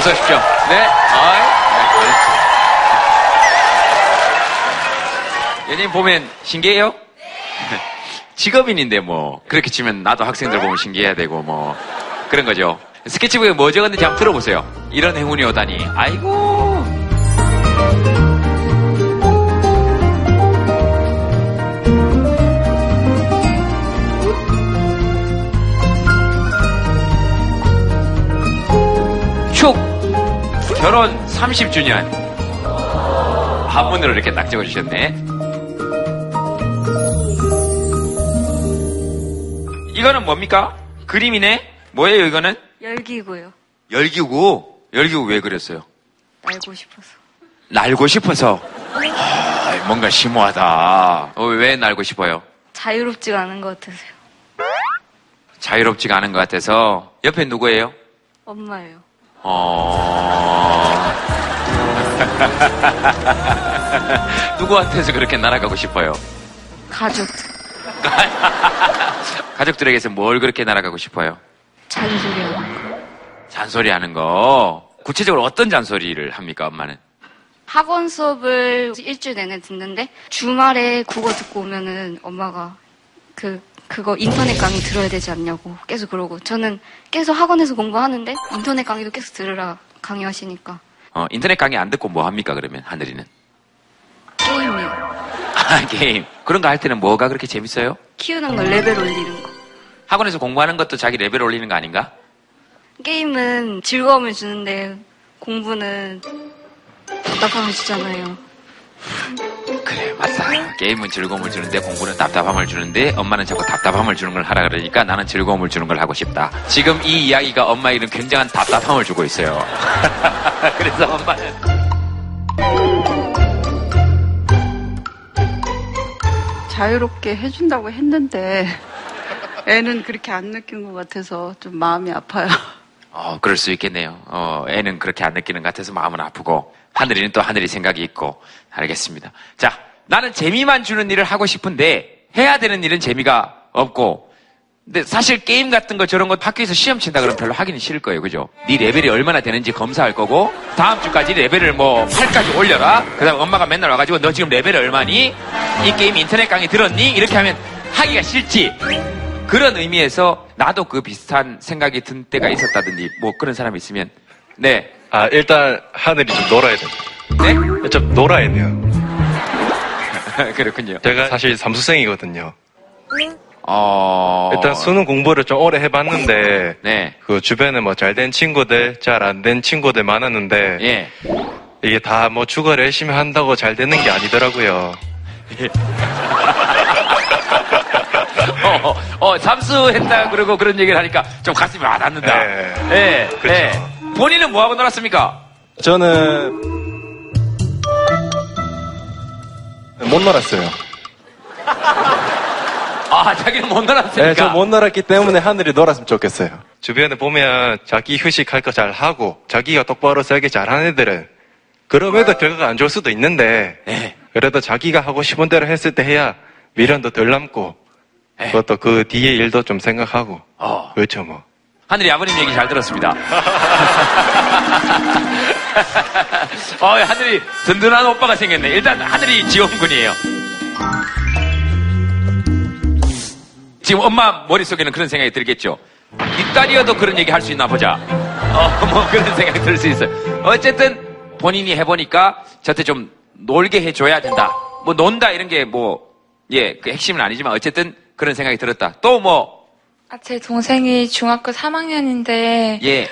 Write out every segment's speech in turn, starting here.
어서 오십시오. 네. 아이, 네, 네. 연예인 보면 신기해요? 직업인인데 뭐 그렇게 치면 나도 학생들 보면 신기해야 되고 뭐 그런 거죠. 스케치북에 뭐 적었는지 한번 들어보세요. 이런 행운이 오다니. 아이고. 결혼 30주년 한문으로 이렇게 딱 적어주셨네. 이거는 뭡니까? 그림이네? 뭐예요, 이거는? 열기고요. 열기구. 열기구 왜 그랬어요? 알고 싶어서. 날고 싶어서. 아, 뭔가 심오하다. 어, 왜 날고 싶어요? 자유롭지가 않은 것 같아서요. 자유롭지가 않은 것 같아서. 옆에 누구예요? 엄마예요. 어... 누구한테서 그렇게 날아가고 싶어요? 가족. 가족들에게서 뭘 그렇게 날아가고 싶어요? 잔소리하는 거. 잔소리 하는 거. 구체적으로 어떤 잔소리를 합니까, 엄마는? 학원 수업을 일주일 내내 듣는데 주말에 국어 듣고 오면은 엄마가 그 그거 인터넷 강의 들어야 되지 않냐고 계속 그러고 저는 계속 학원에서 공부하는데 인터넷 강의도 계속 들으라 강의하시니까 어, 인터넷 강의 안 듣고 뭐 합니까, 그러면, 하늘이는? 게임이요. 아, 게임. 그런 거 할 때는 뭐가 그렇게 재밌어요? 키우는 거 레벨 올리는 거. 학원에서 공부하는 것도 자기 레벨 올리는 거 아닌가? 게임은 즐거움을 주는데 공부는 답답함을 주잖아요. 그래, 맞다. 게임은 즐거움을 주는데 공부는 답답함을 주는데 엄마는 자꾸 답답함을 주는 걸 하라 그러니까 나는 즐거움을 주는 걸 하고 싶다. 지금 이 이야기가 엄마에게는 굉장한 답답함을 주고 있어요. 그래서 엄마는 자유롭게 해준다고 했는데 애는 그렇게 안 느낀 것 같아서 좀 마음이 아파요. 어, 그럴 수 있겠네요. 어, 애는 그렇게 안 느끼는 것 같아서 마음은 아프고 하늘이는 또 하늘이 생각이 있고 알겠습니다. 자, 나는 재미만 주는 일을 하고 싶은데 해야 되는 일은 재미가 없고 근데 사실 게임 같은 거 저런 거 학교에서 시험 친다 그러면 별로 하기는 싫을 거예요. 그죠? 네 레벨이 얼마나 되는지 검사할 거고 다음 주까지 레벨을 뭐 8까지 올려라. 그다음 엄마가 맨날 와 가지고 너 지금 레벨 얼마니? 이 게임 인터넷 강의 들었니? 이렇게 하면 하기가 싫지. 그런 의미에서 나도 그 비슷한 생각이 든 때가 있었다든지 뭐 그런 사람이 있으면 네. 아, 일단 하늘이 좀 놀아야 돼요. 네? 좀 놀아야 돼요. 그렇군요. 제가 사실 삼수생이거든요. 어... 일단 수능 공부를 좀 오래 해봤는데 네. 그 주변에 뭐 잘 된 친구들, 잘 안 된 친구들 많았는데 예. 이게 다뭐 축구를 열심히 한다고 잘 되는 게 아니더라고요. 어, 어, 잠수했다 그러고 그런 얘기를 하니까 좀 가슴이 와닿는다. 네. 예. 그렇죠. 예. 본인은 뭐 하고 놀았습니까? 저는 못 놀았어요. 아, 자기는 못 놀았으니까. 네, 저 못 놀았기 때문에 하늘이 놀았으면 좋겠어요. 주변에 보면 자기 휴식할 거 잘 하고 자기가 똑바로 살기 잘하는 애들은 그럼에도 결과가 안 좋을 수도 있는데 예. 그래도 자기가 하고 싶은 대로 했을 때 해야 미련도 덜 남고 예. 그것도 그 뒤에 일도 좀 생각하고 어. 그렇죠 뭐. 하늘이 아버님 얘기 잘 들었습니다. 어, 하늘이 든든한 오빠가 생겼네. 일단 하늘이 지원군이에요. 지금 엄마 머릿속에는 그런 생각이 들겠죠. 이 딸이어도 그런 얘기 할 수 있나 보자. 어, 뭐 그런 생각이 들 수 있어요. 어쨌든 본인이 해보니까 저한테 좀 놀게 해줘야 된다. 뭐 논다 이런 게 뭐, 예, 그 핵심은 아니지만 어쨌든 그런 생각이 들었다. 또 뭐, 아, 제 동생이 중학교 3학년인데 예,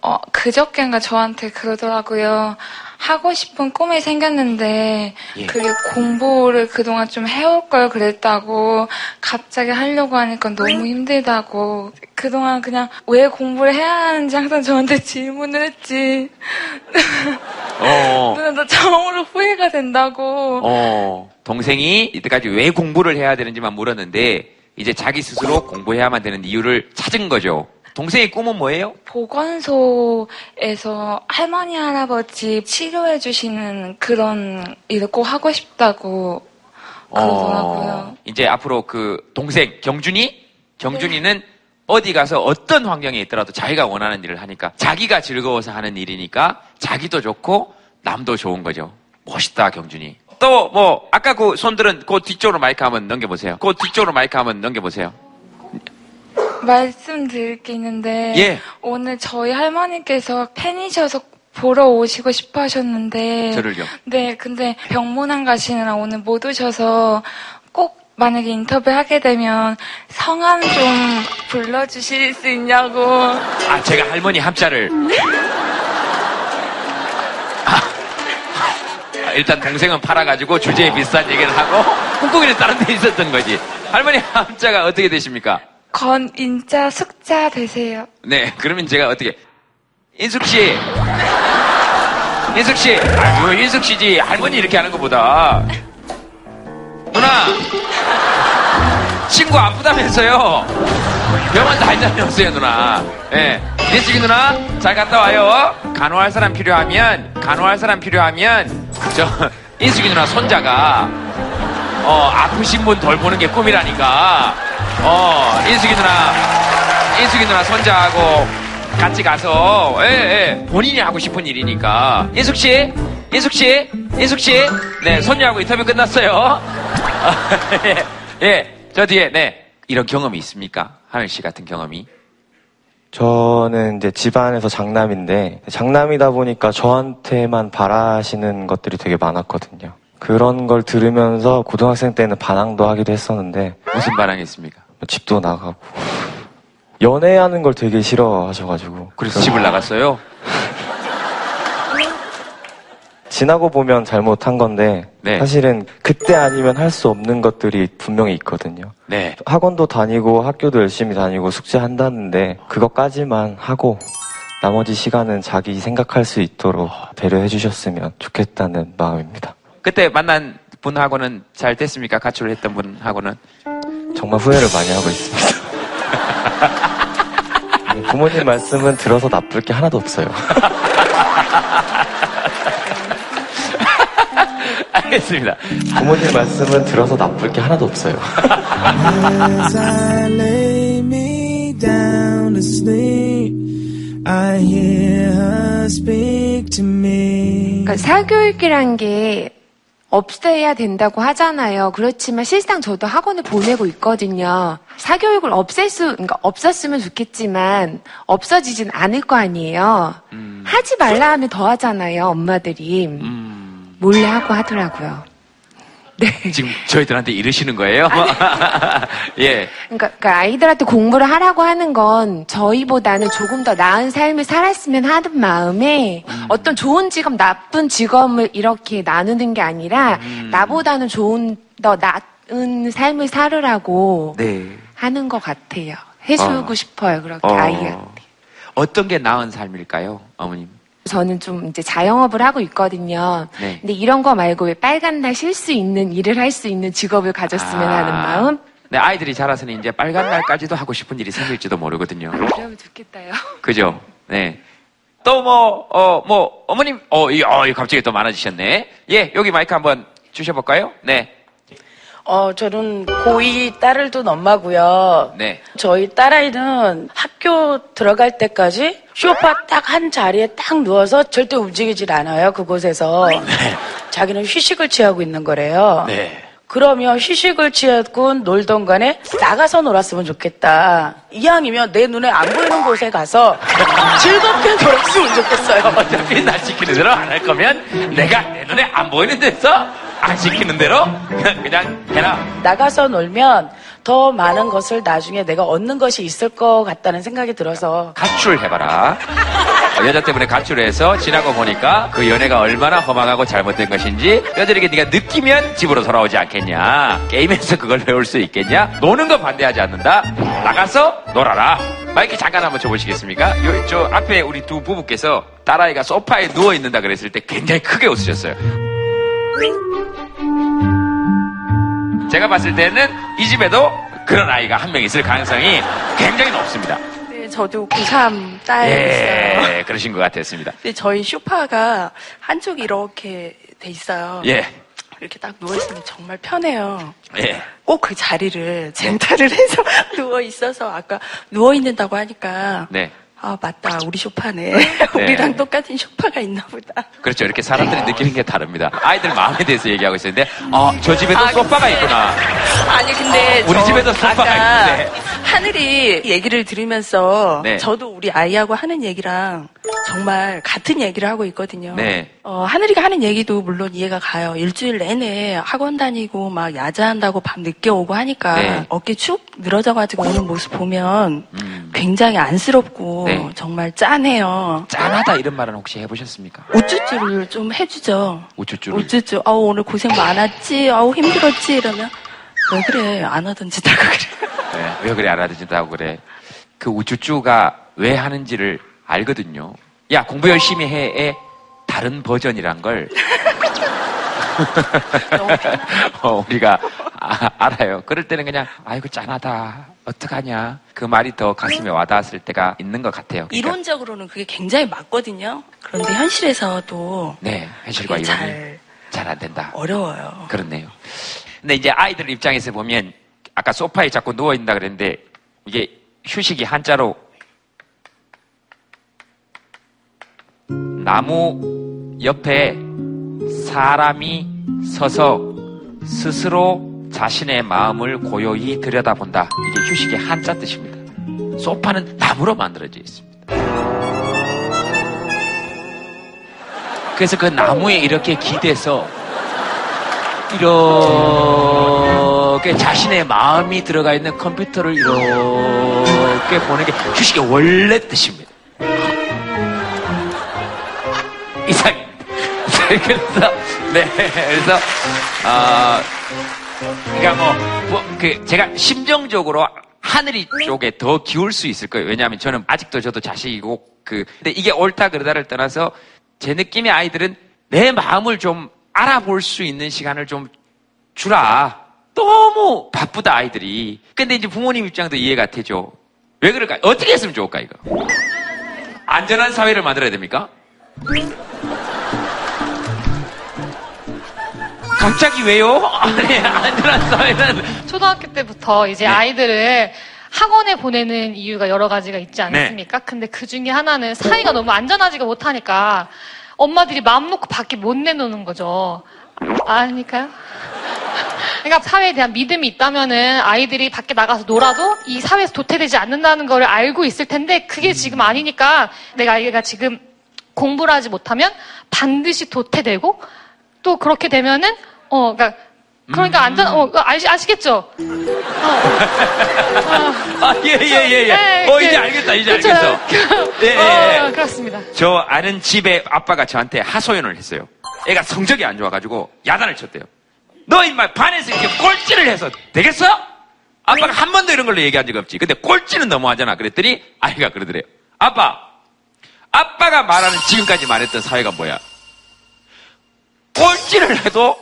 어, 그저께인가 저한테 그러더라고요. 하고 싶은 꿈이 생겼는데 예. 그게 공부를 그동안 좀 해올 걸 그랬다고 갑자기 하려고 하니까 너무 힘들다고 그동안 그냥 왜 공부를 해야 하는지 항상 저한테 질문을 했지. 어. 근데 나 처음으로 후회가 된다고. 어, 동생이 이때까지 왜 공부를 해야 되는지만 물었는데 이제 자기 스스로 공부해야만 되는 이유를 찾은 거죠. 동생의 꿈은 뭐예요? 보건소에서 할머니 할아버지 치료해 주시는 그런 일을 꼭 하고 싶다고 그러더라고요. 어, 이제 앞으로 그 동생 경준이 경준이는 어디 가서 어떤 환경에 있더라도 자기가 원하는 일을 하니까 자기가 즐거워서 하는 일이니까 자기도 좋고 남도 좋은 거죠. 멋있다 경준이. 또 뭐 아까 그 손들은 그 뒤쪽으로 마이크 한번 넘겨보세요. 그 뒤쪽으로 마이크 한번 넘겨보세요. 말씀드릴 게 있는데 예. 오늘 저희 할머니께서 팬이셔서 보러 오시고 싶어 하셨는데 저를요. 네, 근데 병문안 가시느라 오늘 못 오셔서 꼭 만약에 인터뷰 하게 되면 성함 좀 불러주실 수 있냐고 아 제가 할머니 함자를 일단 동생은 팔아가지고 주제에 비슷한 얘기를 하고 콩콩이는 다른 데 있었던 거지. 할머니 함자가 어떻게 되십니까? 건인자 숙자 되세요. 네, 그러면 제가 어떻게 인숙 씨, 인숙 씨, 아유 인숙 씨지 할머니 이렇게 하는 것보다 누나 친구 아프다면서요. 병원 잘 다녀오세요 누나. 예, 인숙이 누나 잘 갔다 와요. 간호할 사람 필요하면 간호할 사람 필요하면 저 인숙이 누나 손자가 어 아프신 분 덜 보는 게 꿈이라니까. 어 인숙이 누나 인숙이 누나 손자하고 같이 가서 예, 예, 본인이 하고 싶은 일이니까 인숙 씨, 인숙 씨, 인숙 씨, 네 손녀하고 인터뷰 끝났어요. 예, 예, 저 뒤에 네 이런 경험이 있습니까? 하늘 씨 같은 경험이? 저는 이제 집안에서 장남인데 장남이다 보니까 저한테만 바라시는 것들이 되게 많았거든요. 그런 걸 들으면서 고등학생 때는 반항도 하기도 했었는데 무슨 반항했습니까? 집도 나가고 연애하는 걸 되게 싫어하셔가지고 그래서 집을 나갔어요. 지나고 보면 잘못한 건데 네. 사실은 그때 아니면 할 수 없는 것들이 분명히 있거든요. 네, 학원도 다니고 학교도 열심히 다니고 숙제 한다는데 그것까지만 하고 나머지 시간은 자기 생각할 수 있도록 배려해 주셨으면 좋겠다는 마음입니다. 그때 만난 분하고는 잘 됐습니까? 가출을 했던 분하고는? 정말 후회를 많이 하고 있습니다. 부모님 말씀은 들어서 나쁠 게 하나도 없어요. 알겠습니다. 부모님 말씀은 들어서 나쁠 게 하나도 없어요. As I lay me down to sleep, I hear her speak to me. 그러니까 사교육이란 게 없애야 된다고 하잖아요. 그렇지만 실상 저도 학원을 보내고 있거든요. 사교육을 없앨 수, 그러니까 없었으면 좋겠지만 없어지진 않을 거 아니에요. 하지 말라 하면 더 하잖아요, 엄마들이. 음, 몰래 하고 하더라고요. 네. 지금 저희들한테 이러시는 거예요? 예. 그러니까, 그러니까 아이들한테 공부를 하라고 하는 건 저희보다는 조금 더 나은 삶을 살았으면 하는 마음에 어떤 좋은 직업, 나쁜 직업을 이렇게 나누는 게 아니라 나보다는 좋은, 더 나은 삶을 살으라고 네. 하는 것 같아요. 해주고 어. 싶어요, 그렇게 어, 아이한테. 어떤 게 나은 삶일까요, 어머님? 저는 좀 이제 자영업을 하고 있거든요. 네. 근데 이런 거 말고 왜 빨간 날 쉴 수 있는 일을 할 수 있는 직업을 가졌으면 아. 하는 마음? 네, 아이들이 자라서는 이제 빨간 날까지도 하고 싶은 일이 생길지도 모르거든요. 그러면 좋겠다요. 그죠? 네. 또 뭐, 어, 뭐, 어머님, 어, 이, 어, 이 갑자기 또 많아지셨네. 예, 여기 마이크 한번 주셔볼까요? 네. 어, 저는 고2 딸을 둔 엄마고요. 네. 저희 딸아이는 학교 들어갈 때까지 쇼파 딱 한 자리에 딱 누워서 절대 움직이질 않아요. 그곳에서. 자기는 휴식을 취하고 있는 거래요. 네. 그러면 휴식을 취하고 놀던 간에 나가서 놀았으면 좋겠다. 이왕이면 내 눈에 안 보이는 곳에 가서 즐겁게 놀았으면 좋겠어요. 어차피 날 시키는 대로 안 할 거면 내가 내 눈에 안 보이는 데서 안 시키는 대로 그냥, 그냥 해라. 나가서 놀면 더 많은 것을 나중에 내가 얻는 것이 있을 것 같다는 생각이 들어서 가출해봐라. 여자 때문에 가출해서 지나고 보니까 그 연애가 얼마나 허망하고 잘못된 것인지 여자에게 네가 느끼면 집으로 돌아오지 않겠냐. 게임에서 그걸 배울 수 있겠냐. 노는 거 반대하지 않는다. 나가서 놀아라. 마이크 잠깐 한번 줘보시겠습니까? 요, 저 앞에 우리 두 부부께서 딸아이가 소파에 누워있는다 그랬을 때 굉장히 크게 웃으셨어요. 제가 봤을 때는 이 집에도 그런 아이가 한 명 있을 가능성이 굉장히 높습니다. 네, 저도 고3 딸이었어요. 예, 그러신 것 같았습니다. 근데 저희 쇼파가 한쪽이 이렇게 돼 있어요. 예. 이렇게 딱 누워있으면 정말 편해요. 예. 꼭 그 자리를 젠탈을 해서 누워 있어서 아까 누워 있는다고 하니까 네. 아 맞다 우리 소파네 우리랑 똑같은 소파가 있나 보다. 그렇죠. 이렇게 사람들이 느끼는 게 다릅니다. 아이들 마음에 대해서 얘기하고 있었는데, 어, 저 집에도 아, 소파가 근데- 있구나. 아니 근데 우리 저 집에도 소파가 아까 있는데. 하늘이 얘기를 들으면서 네. 저도 우리 아이하고 하는 얘기랑 정말 같은 얘기를 하고 있거든요. 네. 어, 하늘이가 하는 얘기도 물론 이해가 가요. 일주일 내내 학원 다니고 막 야자한다고 밤 늦게 오고 하니까 네. 어깨 축 늘어져가지고 오는 모습 보면 음, 굉장히 안쓰럽고 네. 정말 짠해요. 짠하다 이런 말은 혹시 해보셨습니까? 우쭈쭈를 좀 해주죠. 우쭈쭈를. 우쭈쭈. 아우 오늘 고생 많았지. 아우 힘들었지. 이러면 왜 그래 안 하던지 다 그래. 네, 왜 그래 안 하든지다고 그래. 그 우쭈쭈가 왜 하는지를 알거든요. 야 공부 열심히 해의 다른 버전이란 걸 어, 우리가 아, 알아요. 그럴 때는 그냥 아이고 짠하다 어떡하냐 그 말이 더 가슴에 와닿았을 때가 있는 것 같아요. 그러니까, 이론적으로는 그게 굉장히 맞거든요. 그런데 현실에서도 네 현실과 이론이 잘잘안 된다. 어려워요. 그렇네요. 근데 이제 아이들 입장에서 보면 아까 소파에 자꾸 누워 있다 그랬는데 이게 휴식이 한자로 나무 옆에 사람이 서서 스스로 자신의 마음을 고요히 들여다본다. 이게 휴식의 한자 뜻입니다. 소파는 나무로 만들어져 있습니다. 그래서 그 나무에 이렇게 기대서 이렇게 자신의 마음이 들어가 있는 컴퓨터를 이렇게 보는 게 휴식의 원래 뜻입니다. 이상입니다. 그래서, 네, 그래서, 아, 그러니까 뭐, 뭐, 그, 제가 심정적으로 하늘이 쪽에 더 기울 수 있을 거예요. 왜냐하면 저는 아직도 저도 자식이고, 그, 근데 이게 옳다 그르다를 떠나서 제 느낌의 아이들은 내 마음을 좀 알아볼 수 있는 시간을 좀 주라. 너무 바쁘다, 아이들이. 근데 이제 부모님 입장도 이해가 되죠. 왜 그럴까? 어떻게 했으면 좋을까, 이거? 안전한 사회를 만들어야 됩니까? 갑자기 왜요? 아니, 안전한 사회는. 초등학교 때부터 이제 네. 아이들을 학원에 보내는 이유가 여러 가지가 있지 않습니까? 네. 근데 그 중에 하나는 사이가 너무 안전하지가 못하니까 엄마들이 마음 놓고 밖에 못 내놓는 거죠. 아닐까요? 그러니까 사회에 대한 믿음이 있다면은 아이들이 밖에 나가서 놀아도 이 사회에서 도태되지 않는다는 걸 알고 있을 텐데 그게 지금 아니니까 내가 아이가 지금 공부를 하지 못하면 반드시 도태되고 또 그렇게 되면은 어 그러니까 그러니까 안전 어 아시, 아시겠죠? 아, 예, 예, 예, 예. 네, 어, 그- 이제 알겠다, 이제 그렇죠. 알겠어. 예, 예, 예. 어, 그렇습니다. 저 아는 집에 아빠가 저한테 하소연을 했어요. 애가 성적이 안 좋아가지고 야단을 쳤대요. 너 임마 반에서 이렇게 꼴찌를 해서 되겠어? 아빠가 한 번도 이런 걸로 얘기한 적 없지. 근데 꼴찌는 너무하잖아. 그랬더니 아이가 그러더래요. 아빠, 아빠가 말하는 지금까지 말했던 사회가 뭐야? 꼴찌를 해도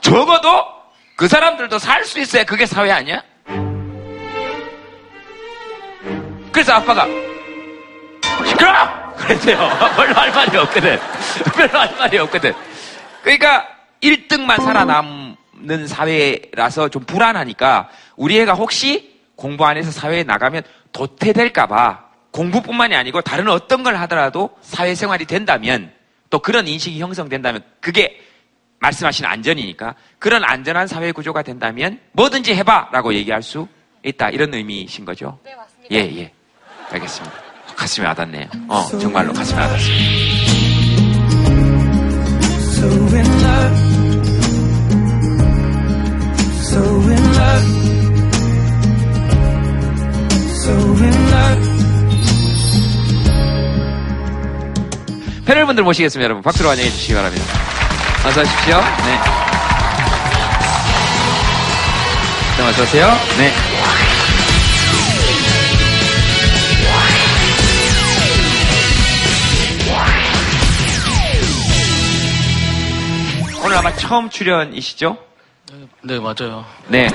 적어도 그 사람들도 살 수 있어야 그게 사회 아니야? 그래서 아빠가 시끄러! 그랬대요. 별로 할 말이 없거든. 별로 할 말이 없거든. 그러니까 1등만 살아남는 사회라서 좀 불안하니까 우리 애가 혹시 공부 안 해서 사회에 나가면 도태될까봐 공부뿐만이 아니고 다른 어떤 걸 하더라도 사회생활이 된다면 또 그런 인식이 형성된다면 그게 말씀하신 안전이니까 그런 안전한 사회 구조가 된다면 뭐든지 해봐라고 얘기할 수 있다 이런 의미이신 거죠? 네 맞습니다. 예 예. 알겠습니다. 가슴에 와닿네요. 어 정말로 가슴에 와닿습니다. 패널분들 모시겠습니다, 여러분. 박수로 환영해 주시기 바랍니다. 어서 오십시오. 네. 네, 어서 오세요. 네. 오늘 아마 처음 출연이시죠? 네, 맞아요. 네.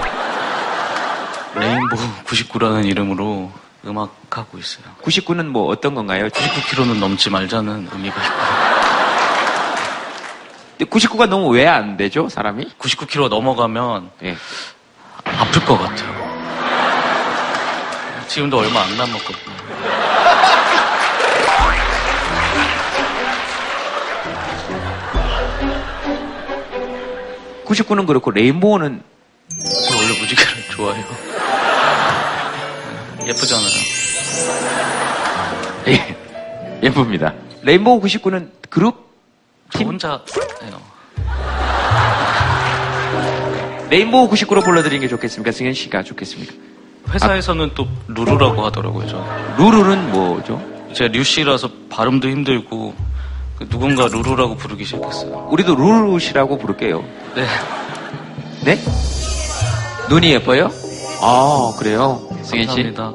레인보우 99라는 이름으로 음악 하고 있어요. 99는 뭐 어떤 건가요? 99km는 넘지 말자는 의미가 있고. 근데 99가 너무 왜 안 되죠, 사람이? 99kg 넘어가면 예. 아플 것 같아요. 지금도 얼마 안 남았거든요. 99는 그렇고 레인보우는 저 원래 무지개를 좋아해요. 예쁘잖아요. 예, 예쁩니다. 레인보우 99는 그룹 저 혼자 해요. 레인보우 99로 불러드리는 게 좋겠습니까? 승현 씨가 좋겠습니까? 회사에서는 또 루루라고 하더라고요. 저. 루루는 뭐죠? 제가 류 씨라서 발음도 힘들고 그 누군가 루루라고 부르기 시작했어요. 우리도 루루 씨라고 부를게요. 네. 네? 눈이 예뻐요? 아, 그래요? 승현 씨? 감사합니다.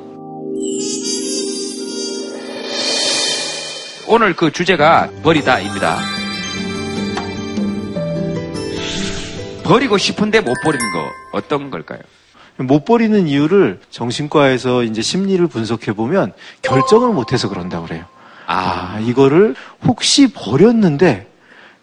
오늘 그 주제가 버리다입니다. 버리고 싶은데 못 버리는 거 어떤 걸까요? 못 버리는 이유를 정신과에서 이제 심리를 분석해 보면 결정을 못해서 그런다 그래요. 아, 이거를 혹시 버렸는데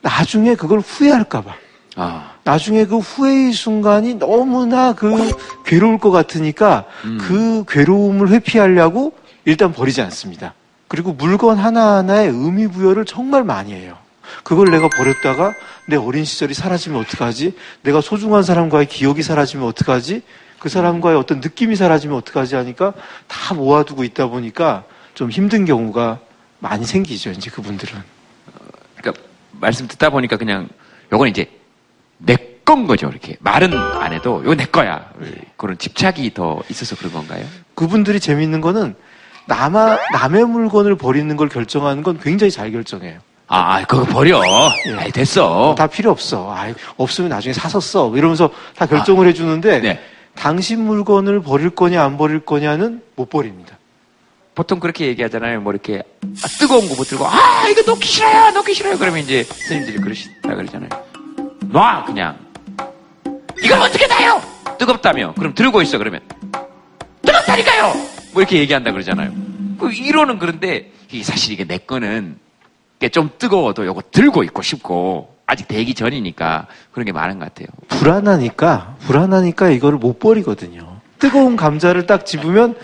나중에 그걸 후회할까봐. 아, 나중에 그 후회의 순간이 너무나 그 괴로울 것 같으니까 그 괴로움을 회피하려고 일단 버리지 않습니다. 그리고 물건 하나하나에 의미 부여를 정말 많이 해요. 그걸 내가 버렸다가 내 어린 시절이 사라지면 어떡하지? 내가 소중한 사람과의 기억이 사라지면 어떡하지? 그 사람과의 어떤 느낌이 사라지면 어떡하지 하니까 다 모아두고 있다 보니까 좀 힘든 경우가 많이 생기죠, 이제 그분들은. 그러니까 말씀 듣다 보니까 그냥 요건 이제 내 건 거죠, 이렇게. 말은 안 해도 이거 내 거야. 그런 집착이 더 있어서 그런 건가요? 그분들이 재밌는 거는 남아, 남의 물건을 버리는 걸 결정하는 건 굉장히 잘 결정해요. 아, 그거 버려. 아이, 됐어. 다 필요 없어. 아, 없으면 나중에 사서 써. 이러면서 다 결정을 해주는데 당신 물건을 버릴 거냐 안 버릴 거냐는 못 버립니다. 보통 그렇게 얘기하잖아요. 뭐 이렇게 아, 뜨거운 거 붙들고 아 이거 놓기 싫어요, 놓기 싫어요. 그러면 이제 스님들이 그러시다 그러잖아요. 놔 그냥. 이걸 어떻게 놔요? 뜨겁다며. 그럼 들고 있어 그러면 뜨겁다니까요. 뭐 이렇게 얘기한다 그러잖아요. 그 이론은 그런데 이게 사실 이게 내 거는 좀 뜨거워도 요거 들고 있고 싶고 아직 되기 전이니까 그런 게 많은 것 같아요. 불안하니까, 불안하니까 이거를 못 버리거든요. 뜨거운 감자를 딱 집으면,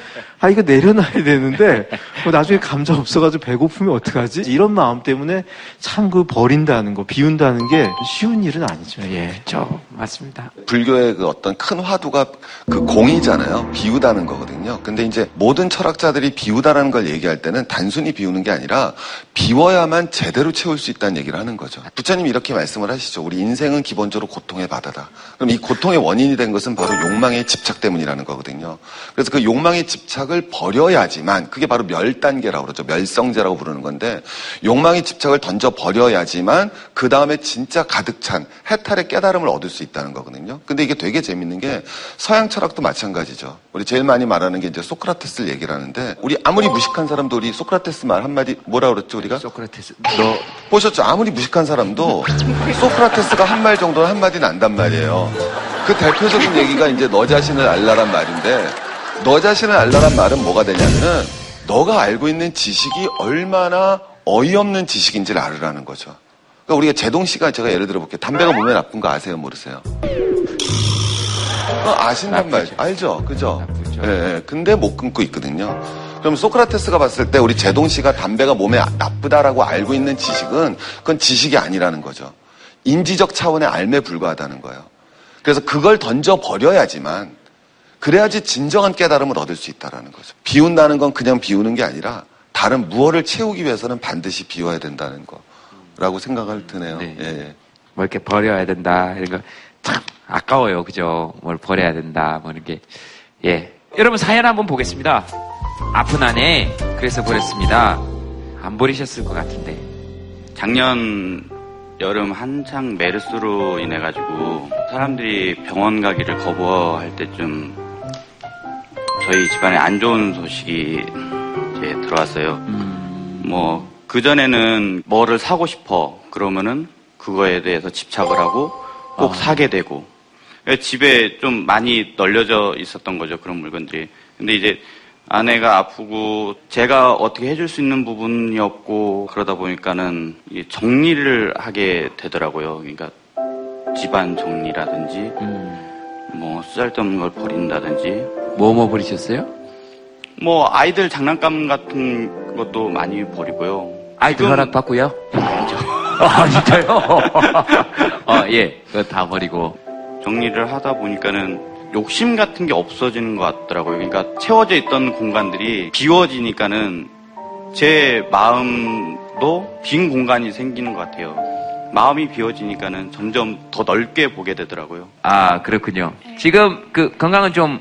아, 이거 내려놔야 되는데, 뭐 나중에 감자 없어가지고 배고프면 어떡하지? 이런 마음 때문에 참 그 버린다는 거, 비운다는 게 쉬운 일은 아니죠, 예. 그렇죠. 맞습니다. 불교의 그 어떤 큰 화두가 그 공이잖아요. 비우다는 거거든요. 근데 이제 모든 철학자들이 비우다라는 걸 얘기할 때는 단순히 비우는 게 아니라 비워야만 제대로 채울 수 있다는 얘기를 하는 거죠. 부처님이 이렇게 말씀을 하시죠. 우리 인생은 기본적으로 고통의 바다다. 그럼 이 고통의 원인이 된 것은 바로 욕망의 집착 때문이라는 거거든요. 그래서 그 욕망의 집착을 버려야지만 그게 바로 멸단계라고 그러죠. 멸성제라고 부르는 건데 욕망의 집착을 던져 버려야지만 그 다음에 진짜 가득 찬 해탈의 깨달음을 얻을 수 있다는 거거든요. 근데 이게 되게 재밌는 게 서양 철학도 마찬가지죠. 우리 제일 많이 말하는 게 이제 소크라테스를 얘기를 하는데 우리 아무리 무식한 사람도 우리 소크라테스 말 한마디 뭐라 그랬죠 우리 가? 소크라테스 너 보셨죠? 아무리 무식한 사람도 소크라테스가 한 말 정도는 한마디는 안단 말이에요. 그 대표적인 얘기가 이제 너 자신을 알라란 말인데 너 자신을 알라란 말은 뭐가 되냐면은 너가 알고 있는 지식이 얼마나 어이없는 지식인지를 알으라는 거죠. 그러니까 우리가 제동 씨가 제가 예를 들어 볼게요. 담배가 몸에 나쁜 거 아세요? 모르세요? 어, 아신단 말이죠. 알죠? 그죠? 예, 예. 근데 못 끊고 있거든요. 그럼 소크라테스가 봤을 때 우리 제동 씨가 담배가 몸에 나쁘다라고 알고 있는 지식은 그건 지식이 아니라는 거죠. 인지적 차원의 알매 불과하다는 거예요. 그래서 그걸 던져 버려야지만 그래야지 진정한 깨달음을 얻을 수 있다라는 거죠. 비운다는 건 그냥 비우는 게 아니라 다른 무엇을 채우기 위해서는 반드시 비워야 된다는 거라고 생각을 드네요. 예. 뭐 이렇게 버려야 된다 이런 거 참 아까워요, 그죠? 뭘 버려야 된다 뭐 이런 게 예. 여러분 사연 한번 보겠습니다. 아픈 아내 그래서 버렸습니다. 안 버리셨을 것 같은데. 작년 여름 한창 메르스로 인해 가지고 사람들이 병원 가기를 거부할 때쯤 저희 집안에 안 좋은 소식이 이제 들어왔어요. 뭐 그 전에는 뭐를 사고 싶어 그러면은 그거에 대해서 집착을 하고 꼭 사게 되고 집에 좀 많이 널려져 있었던 거죠 그런 물건들이. 근데 이제 아내가 아프고 제가 어떻게 해줄 수 있는 부분이 없고 그러다 보니까는 이 정리를 하게 되더라고요. 그러니까 집안 정리라든지 뭐 쓰잘데없는 걸 버린다든지 뭐뭐 버리셨어요? 뭐 아이들 장난감 같은 것도 많이 버리고요. 아이들 허락 받고요? 아 진짜요? 어, 예, 그거 다 버리고 정리를 하다 보니까는 욕심 같은 게 없어지는 것 같더라고요. 그러니까 채워져 있던 공간들이 비워지니까는 제 마음도 빈 공간이 생기는 것 같아요. 마음이 비워지니까는 점점 더 넓게 보게 되더라고요. 아 그렇군요. 지금 그 건강은 좀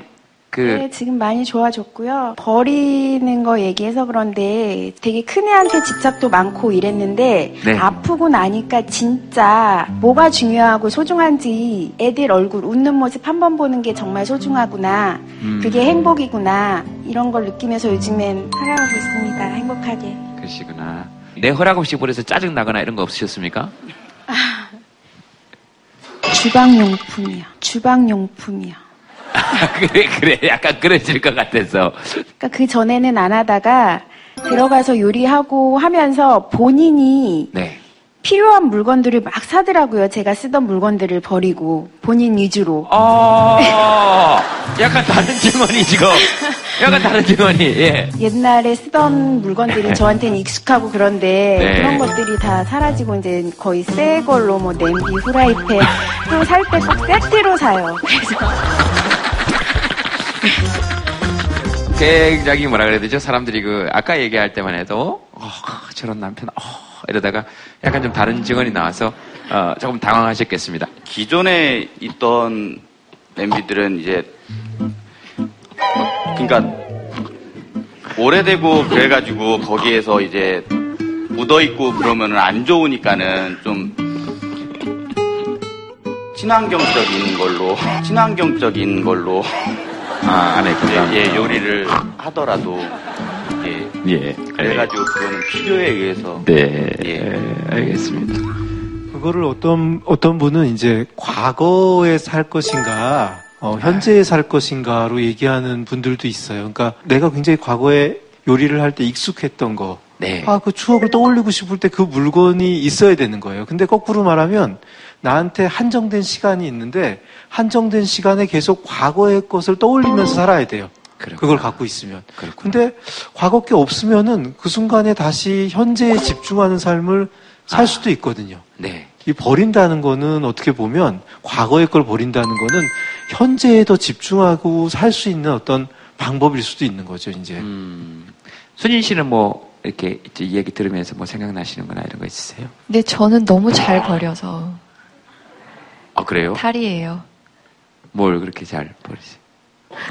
그 네, 지금 많이 좋아졌고요. 버리는 거 얘기해서 그런데 되게 큰 애한테 집착도 많고 이랬는데 네. 아프고 나니까 진짜 뭐가 중요하고 소중한지 애들 얼굴 웃는 모습 한 번 보는 게 정말 소중하구나. 음. 그게 행복이구나. 이런 걸 느끼면서 요즘엔 살아가고 있습니다. 행복하게. 그러시구나. 내 허락 없이 버려서 짜증 나거나 이런 거 없으셨습니까? 주방용품이요. 주방용품이요. 그래 그래 약간 그러실 것 같아서 그러니까 그 전에는 안 하다가 들어가서 요리하고 하면서 본인이 네. 필요한 물건들을 막 사더라고요. 제가 쓰던 물건들을 버리고 본인 위주로. 아 약간 다른 증언이 지금 약간 다른 증언이 예. 옛날에 쓰던 물건들이 저한테는 익숙하고 그런데 네. 그런 것들이 다 사라지고 이제 거의 새 걸로 뭐 냄비, 후라이팬 또 살 때 꼭 세트로 사요. 그래서 굉장히 뭐라 그래야 되죠? 사람들이 그 아까 얘기할 때만 해도 어, 저런 남편 어, 이러다가 약간 좀 다른 증언이 나와서 어, 조금 당황하셨겠습니다. 기존에 있던 냄비들은 이제 그러니까 오래되고 그래가지고 거기에서 이제 묻어 있고 그러면은 안 좋으니까는 좀 친환경적인 걸로 친환경적인 걸로 아 안에 예, 예, 요리를 하더라도 예 예. 그래가지고 그거는 필요에 의해서 네. 예. 알겠습니다. 그거를 어떤 어떤 분은 이제 과거에 살 것인가 어, 현재에 살 것인가로 얘기하는 분들도 있어요. 그러니까 내가 굉장히 과거에 요리를 할 때 익숙했던 거, 네. 아 그 추억을 떠올리고 싶을 때 그 물건이 있어야 되는 거예요. 근데 거꾸로 말하면 나한테 한정된 시간이 있는데 한정된 시간에 계속 과거의 것을 떠올리면서 살아야 돼요. 그걸 갖고 있으면. 근데 과거 게 없으면은 그 순간에 다시 현재에 집중하는 삶을 살 수도 있거든요. 네. 이 버린다는 거는 어떻게 보면 과거의 걸 버린다는 거는 현재에 더 집중하고 살 수 있는 어떤 방법일 수도 있는 거죠, 이제. 음. 순인 씨는 뭐 이렇게 얘기 들으면서 뭐 생각나시는 거나 이런 거 있으세요? 근데 저는 너무 잘 버려서 아 그래요? 탈이에요. 뭘 그렇게 잘 버리세요?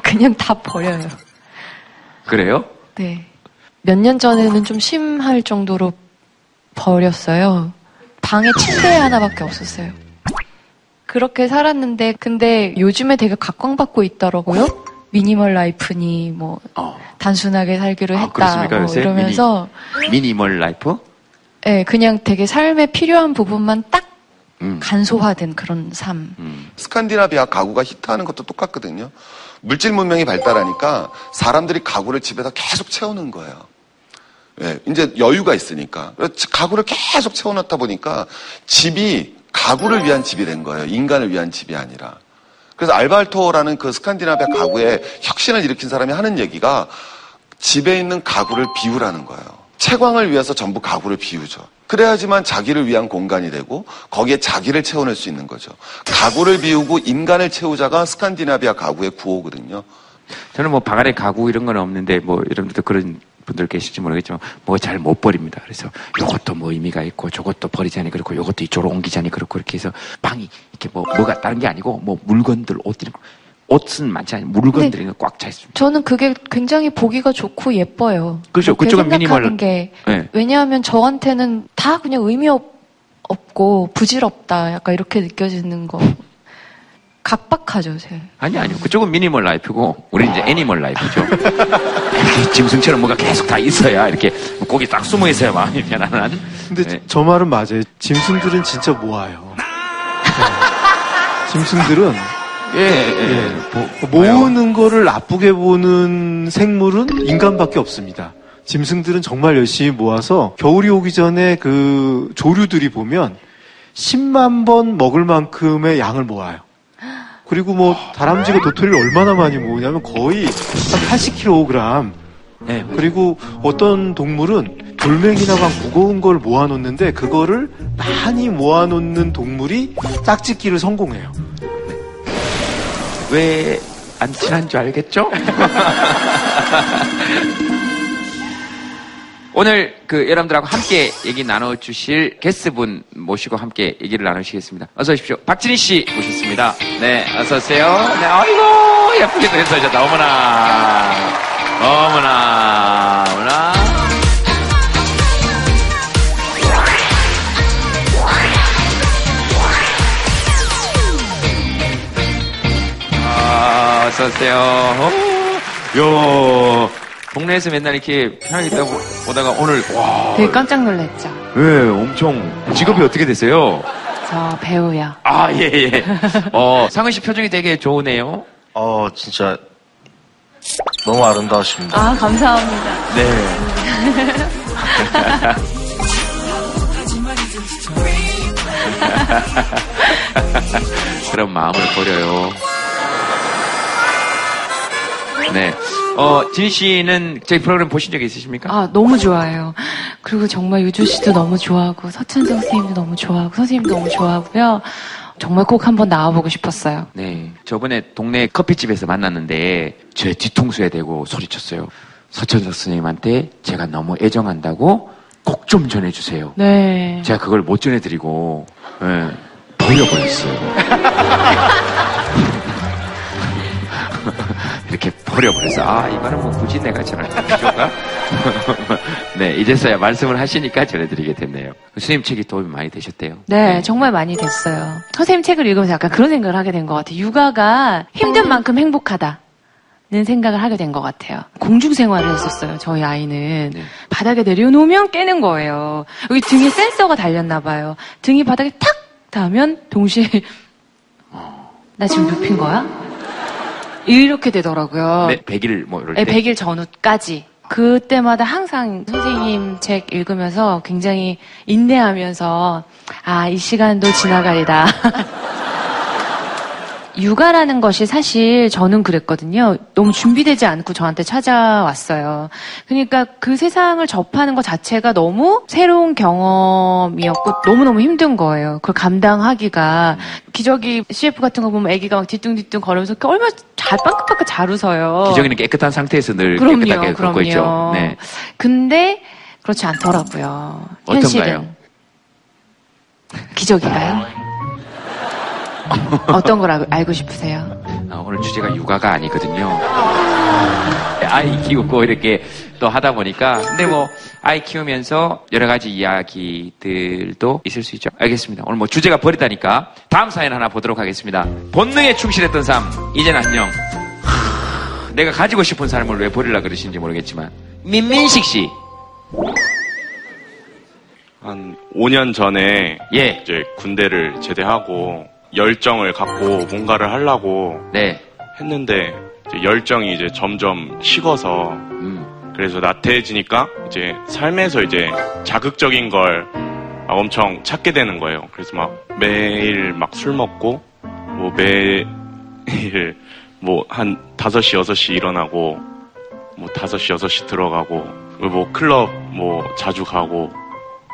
그냥 다 버려요. 그래요? 네. 몇 년 전에는 좀 심할 정도로 버렸어요. 방에 침대 하나밖에 없었어요. 그렇게 살았는데, 근데 요즘에 되게 각광받고 있더라고요. minimal life니, 뭐, 단순하게 살기로 했다. 어. 아, 그렇습니까 뭐? 이러면서, 미니, minimal life? 예, 그냥 되게 삶에 필요한 부분만 딱 음. 간소화된 그런 삶. 스칸디나비아 가구가 히트하는 것도 똑같거든요. 물질 문명이 발달하니까 사람들이 가구를 집에서 계속 채우는 거예요. 예, 이제 여유가 있으니까. 가구를 계속 채워놓다 보니까 집이 가구를 위한 집이 된 거예요. 인간을 위한 집이 아니라. 그래서 알발토라는 그 스칸디나비아 가구에 혁신을 일으킨 사람이 하는 얘기가 집에 있는 가구를 비우라는 거예요. 채광을 위해서 전부 가구를 비우죠. 그래야지만 자기를 위한 공간이 되고 거기에 자기를 채워낼 수 있는 거죠. 가구를 비우고 인간을 채우자가 스칸디나비아 가구의 구호거든요. 저는 뭐방 안에 가구 이런 건 없는데 뭐 여러분들도 그런 분들 계실지 모르겠지만 뭐 잘 못 버립니다. 그래서 요것도 뭐 의미가 있고 저것도 버리자니 그렇고 요것도 이쪽으로 옮기자니 그렇고 이렇게 해서 방이 이렇게 뭐 뭐가 다른 게 아니고 뭐 물건들 옷 이런 거 옷은 많지 않아요. 물건들이 꽉차 있습니다. 저는 그게 굉장히 보기가 좋고 예뻐요. 그렇죠. 그렇게 그쪽은 생각하는 미니멀- 게 네. 왜냐하면 저한테는 다 그냥 의미 없, 없고 부질없다. 약간 이렇게 느껴지는 거 각박하죠, 제. 아니 아니요. 그쪽은 minimal life고 우리는 이제 animal life죠. 이렇게 짐승처럼 뭐가 계속 다 있어야 이렇게 거기 딱 숨어 있어야 마음이 편안한. 근데 네. 저 말은 맞아요. 짐승들은 진짜 모아요. 네. 짐승들은 예, 예. 뭐, 모으는 거를 나쁘게 보는 생물은 인간밖에 없습니다. 짐승들은 정말 열심히 모아서 겨울이 오기 전에 그 조류들이 보면 10만 번 먹을 만큼의 양을 모아요. 그리고 뭐 다람쥐가 도토리를 얼마나 많이 모으냐면 거의 한 80kg. 네, 그리고 어떤 동물은 돌멩이나 막 무거운 걸 모아놓는데 그거를 많이 모아놓는 동물이 짝짓기를 성공해요. 왜 안 친한 줄 알겠죠? 오늘 그 여러분들하고 함께 얘기 나눠주실 게스트분 모시고 함께 얘기를 나누시겠습니다. 어서 오십시오. 박진희 씨 모셨습니다. 네, 어서 오세요. 네, 아이고 예쁘게 됐어졌다. 어머나, 어머나, 어머나. 어서 오세요. 어, 야, 동네에서 맨날 이렇게 편하게 있다 보다가 오늘 와, 되게 깜짝 놀랐죠. 네, 엄청 직업이 어떻게 되세요? 저 배우요. 아, 예, 예. 어, 상은 씨 표정이 되게 좋으네요. 어, 진짜 너무 아름다우십니다. 아, 감사합니다. 네. 그런 마음을 버려요. 네. 어, 진 씨는 저희 프로그램 보신 적 있으십니까? 아, 너무 좋아요. 그리고 정말 유주 씨도 너무 좋아하고, 서천정 선생님도 너무 좋아하고, 선생님도 너무 좋아하고요. 정말 꼭 한번 나와보고 싶었어요. 네. 저번에 동네 커피집에서 만났는데 제 뒤통수에 대고 소리쳤어요. 서천석 선생님한테 제가 너무 애정한다고 꼭 좀 전해주세요. 네. 제가 그걸 못 전해드리고 예, 버려버렸어요. 이렇게 버려버려서 아 이거는 뭐 굳이 내가 전할 필요가 네 이제서야 말씀을 하시니까 전해드리게 됐네요. 스님 책이 도움이 많이 되셨대요. 네, 정말 많이 됐어요. 선생님 책을 읽으면서 약간 그런 생각을 하게 된 것 같아요. 육아가 힘든 만큼 행복하다. 는 생각을 하게 된 것 같아요. 공중 생활을 했었어요. 저희 아이는 바닥에 내려놓으면 깨는 거예요. 여기 등에 센서가 달렸나 봐요. 등이 바닥에 탁 닿으면 동시에 나 지금 눕힌 거야? 이렇게 되더라고요. 네, 100일 뭐 이럴 네, 때 100일 전후까지. 그때마다 항상 선생님 책 읽으면서 굉장히 인내하면서, 아, 이 시간도 지나가리다. 육아라는 것이 사실 저는 그랬거든요. 너무 준비되지 않고 저한테 찾아왔어요. 그러니까 그 세상을 접하는 것 자체가 너무 새로운 경험이었고 너무너무 힘든 거예요. 그걸 감당하기가. 기저귀 CF 같은 거 보면 아기가 막 뒤뚱뒤뚱 걸으면서 얼마나 잘 빵긋빵긋 잘 웃어요. 기저귀는 깨끗한 상태에서 늘 그럼요, 깨끗하게 걷고 있죠. 네. 근데 그렇지 않더라고요. 어떤가요? 현실은. 기저귀가요? 어떤 걸 알- 알고 싶으세요? 아, 오늘 주제가 육아가 아니거든요. 아이 키우고 이렇게 또 하다 보니까 근데 뭐 아이 키우면서 여러 가지 이야기들도 있을 수 있죠. 알겠습니다. 오늘 뭐 주제가 버리다니까 다음 사연 하나 보도록 하겠습니다. 본능에 충실했던 삶 이젠 안녕. 하, 내가 가지고 싶은 삶을 왜 버리려 그러시는지 모르겠지만 민민식 씨. 한 5년 전에 예. 이제 군대를 제대하고 열정을 갖고 뭔가를 하려고 네. 했는데 이제 열정이 이제 점점 식어서 음. 그래서 나태해지니까 이제 삶에서 이제 자극적인 걸막 엄청 찾게 되는 거예요. 그래서 막 매일 막 술 먹고 뭐 매일 뭐 한 5시 6시 일어나고 뭐 5시 6시 들어가고 뭐 클럽 뭐 자주 가고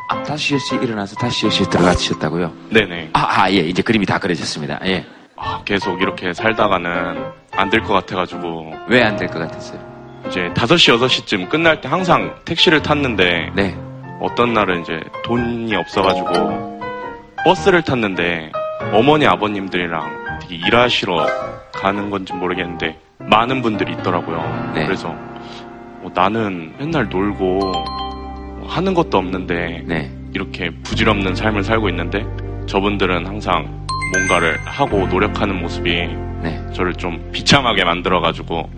아, 5시 6시 일어나서 5시 6시 들어가셨다고요? 네네. 아, 아, 예. 이제 그림이 다 그려졌습니다. 예. 아, 계속 이렇게 살다가는 안 될 것 같아가지고. 왜 안 될 것 같았어요? 이제 5시, 6시쯤 끝날 때 항상 택시를 탔는데. 네. 어떤 날은 이제 돈이 없어가지고 버스를 탔는데 어머니, 아버님들이랑 되게 일하시러 가는 건지 모르겠는데 많은 분들이 있더라고요. 네. 그래서 뭐 나는 맨날 놀고 뭐 하는 것도 없는데 네. 이렇게 부질없는 삶을 살고 있는데 저분들은 항상 뭔가를 하고 노력하는 모습이 네. 저를 좀 비참하게 만들어가지고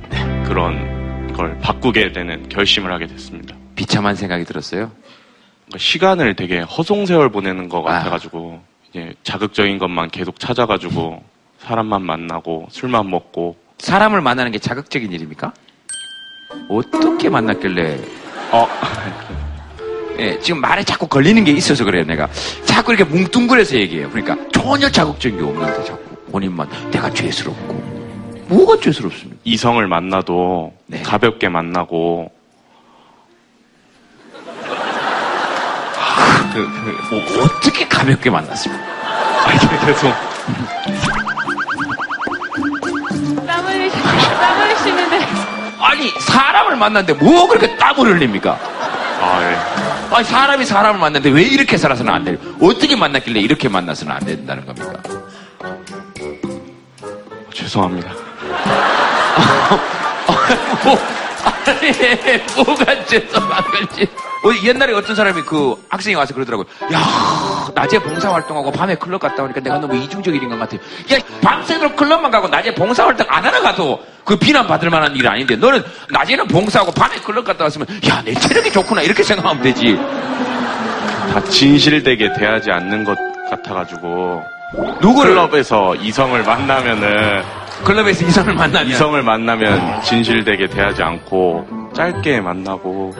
그런 걸 바꾸게 되는 결심을 하게 됐습니다. 비참한 생각이 들었어요? 그러니까 시간을 되게 허송세월 보내는 것 같아가지고 이제 자극적인 것만 계속 찾아가지고 사람만 만나고 술만 먹고 사람을 만나는 게 자극적인 일입니까? 어떻게 만났길래? 어, 예, 지금 말에 자꾸 걸리는 게 있어서 그래요, 내가. 자꾸 이렇게 뭉뚱그려서 얘기해요. 그러니까 전혀 자극적인 게 없는데 자꾸 본인만 내가 죄스럽고. 뭐가 죄스럽습니까? 이성을 만나도 가볍게 만나고 그, 그, 뭐, 어떻게 가볍게 만났습니까? 아니, 계속 땀 흘리시, 땀 흘리시는데. 아니, 사람을 만났는데 뭐 그렇게 땀을 흘립니까? 아, 예. 아니, 사람이 사람을 만났는데 왜 이렇게 살아서는 안 돼요? 어떻게 만났길래 이렇게 만나서는 안 된다는 겁니까? 죄송합니다. 뭐, 아니, 뭐가 죄송한 건지. 어, 옛날에 어떤 사람이 그 학생이 와서 그러더라고요. 야, 낮에 봉사활동하고 밤에 클럽 갔다 오니까 내가 너무 이중적인 것 같아요. 야, 밤새도록 클럽만 가고 낮에 봉사활동 안 하러 가도 그 비난받을 만한 일 아닌데 너는 낮에는 봉사하고 밤에 클럽 갔다 왔으면 야, 내 체력이 좋구나. 이렇게 생각하면 되지. 다 진실되게 대하지 않는 것 같아가지고 누구를? 클럽에서 이성을 만나면은 클럽에서 이성을 만나면 이성을 만나면 진실되게 대하지 않고 짧게 만나고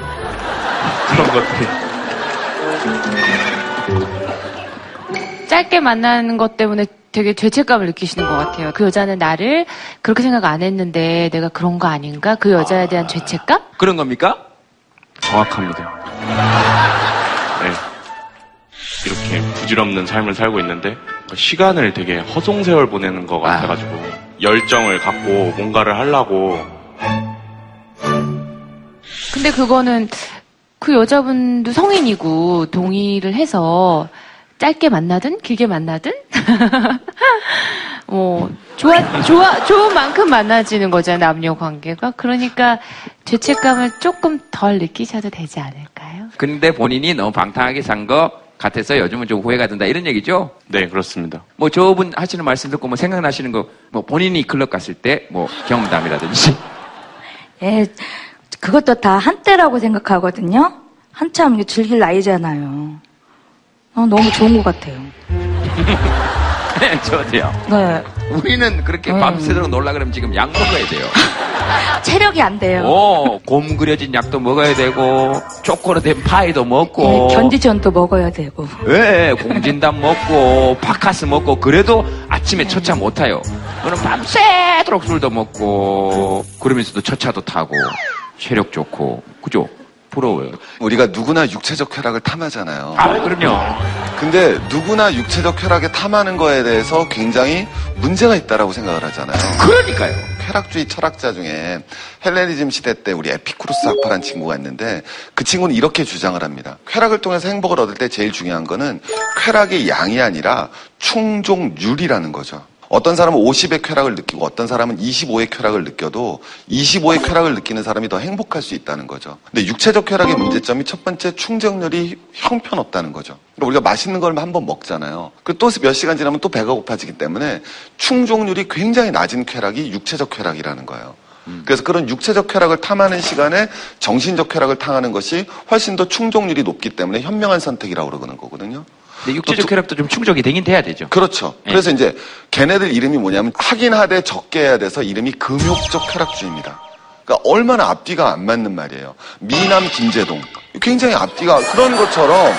그런 것들이 짧게 만나는 것 때문에 되게 죄책감을 느끼시는 것 같아요. 그 여자는 나를 그렇게 생각 안 했는데 내가 그런 거 아닌가? 그 여자에 대한 죄책감? 그런 겁니까? 정확합니다. 네. 이렇게 부질없는 삶을 살고 있는데 시간을 되게 허송세월 보내는 것 같아가지고 열정을 갖고 뭔가를 하려고 근데 그거는 그 여자분도 성인이고 동의를 해서 짧게 만나든 길게 만나든 뭐 좋아 좋아 좋은 만큼 만나지는 거잖아요 남녀 관계가 그러니까 죄책감을 조금 덜 느끼셔도 되지 않을까요? 근데 본인이 너무 방탕하게 산 거 같아서 요즘은 좀 후회가 된다. 이런 얘기죠? 네 그렇습니다. 뭐 저분 하시는 말씀 듣고 뭐 생각나시는 거, 뭐 본인이 클럽 갔을 때 뭐 경험담이라든지. 예, 그것도 다 한때라고 생각하거든요. 한참 즐길 나이잖아요. 어, 너무 좋은 것 같아요. 네, 저도요. 네. 우리는 그렇게 음. 밤새도록 놀라 그러면 지금 약 먹어야 돼요. 체력이 안 돼요. 오, 곰 그려진 약도 먹어야 되고, 초코로 된 파이도 먹고. 예, 견디전도 먹어야 되고. 예, 공진단 먹고, 바카스 먹고, 그래도 아침에 첫차 못 타요. 너는 밤새도록 술도 먹고, 그러면서도 첫차도 타고, 체력 좋고, 그죠? 부러워요. 우리가 누구나 육체적 쾌락을 탐하잖아요. 아, 그럼요. 근데 누구나 육체적 쾌락에 탐하는 거에 대해서 굉장히 문제가 있다라고 생각을 하잖아요. 그러니까요. 쾌락주의 철학자 중에 헬레니즘 시대 때 우리 에피쿠로스 학파라는 친구가 있는데 그 친구는 이렇게 주장을 합니다. 쾌락을 통해서 행복을 얻을 때 제일 중요한 거는 쾌락의 양이 아니라 충족률이라는 거죠. 어떤 사람은 50의 쾌락을 느끼고 어떤 사람은 25의 쾌락을 느껴도 25의 쾌락을 느끼는 사람이 더 행복할 수 있다는 거죠. 근데 육체적 쾌락의 문제점이 첫 번째 충족률이 형편없다는 거죠. 그러니까 우리가 맛있는 걸 한 번 먹잖아요. 그리고 또 몇 시간 지나면 또 배가 고파지기 때문에 충족률이 굉장히 낮은 쾌락이 육체적 쾌락이라는 거예요. 그래서 그런 육체적 쾌락을 탐하는 시간에 정신적 쾌락을 탐하는 것이 훨씬 더 충족률이 높기 때문에 현명한 선택이라고 그러는 거거든요. 근데 육체적 쾌락도 좀 충족이 되긴 돼야 되죠. 그렇죠. 예. 그래서 이제 걔네들 이름이 뭐냐면 하긴 하되 적게 해야 돼서 이름이 금욕적 쾌락주의입니다. 그러니까 얼마나 앞뒤가 안 맞는 말이에요. 미남 김재동. 굉장히 앞뒤가 그런 것처럼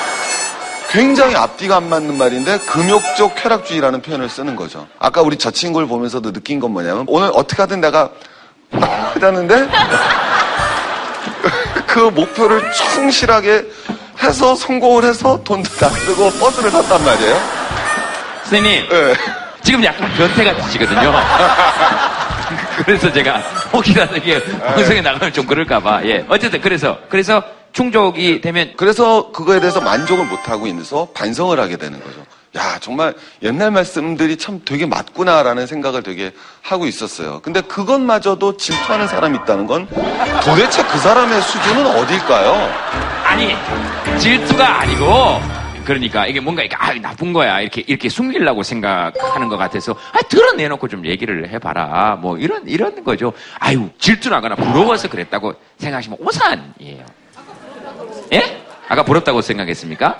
굉장히 앞뒤가 안 맞는 말인데 금욕적 쾌락주의라는 표현을 쓰는 거죠. 아까 우리 저 친구를 보면서도 느낀 건 뭐냐면 오늘 어떻게 하든 내가 하자는데 그 목표를 충실하게 해서 성공을 해서 돈도 다 쓰고 버스를 탔단 말이에요. 선생님, 네. 지금 약간 변태가 되시거든요. 그래서 제가 혹이라도 이게 방송에 나가면 좀 그럴까봐. 예. 어쨌든 그래서 그래서 충족이 되면 그래서 그거에 대해서 만족을 못 하고 있어서 반성을 하게 되는 거죠. 야, 정말 옛날 말씀들이 참 되게 맞구나라는 생각을 되게 하고 있었어요. 근데 그것마저도 질투하는 사람이 있다는 건 도대체 그 사람의 수준은 어딜까요? 아니 질투가 아니고 그러니까 이게 뭔가 이게 아 나쁜 거야 이렇게 이렇게 숨기려고 생각하는 것 같아서 아 드러내놓고 좀 얘기를 해봐라 뭐 이런 이런 거죠. 아유 질투나거나 부러워서 그랬다고 생각하시면 오산이에요. 예? 아까 부럽다고 생각했습니까?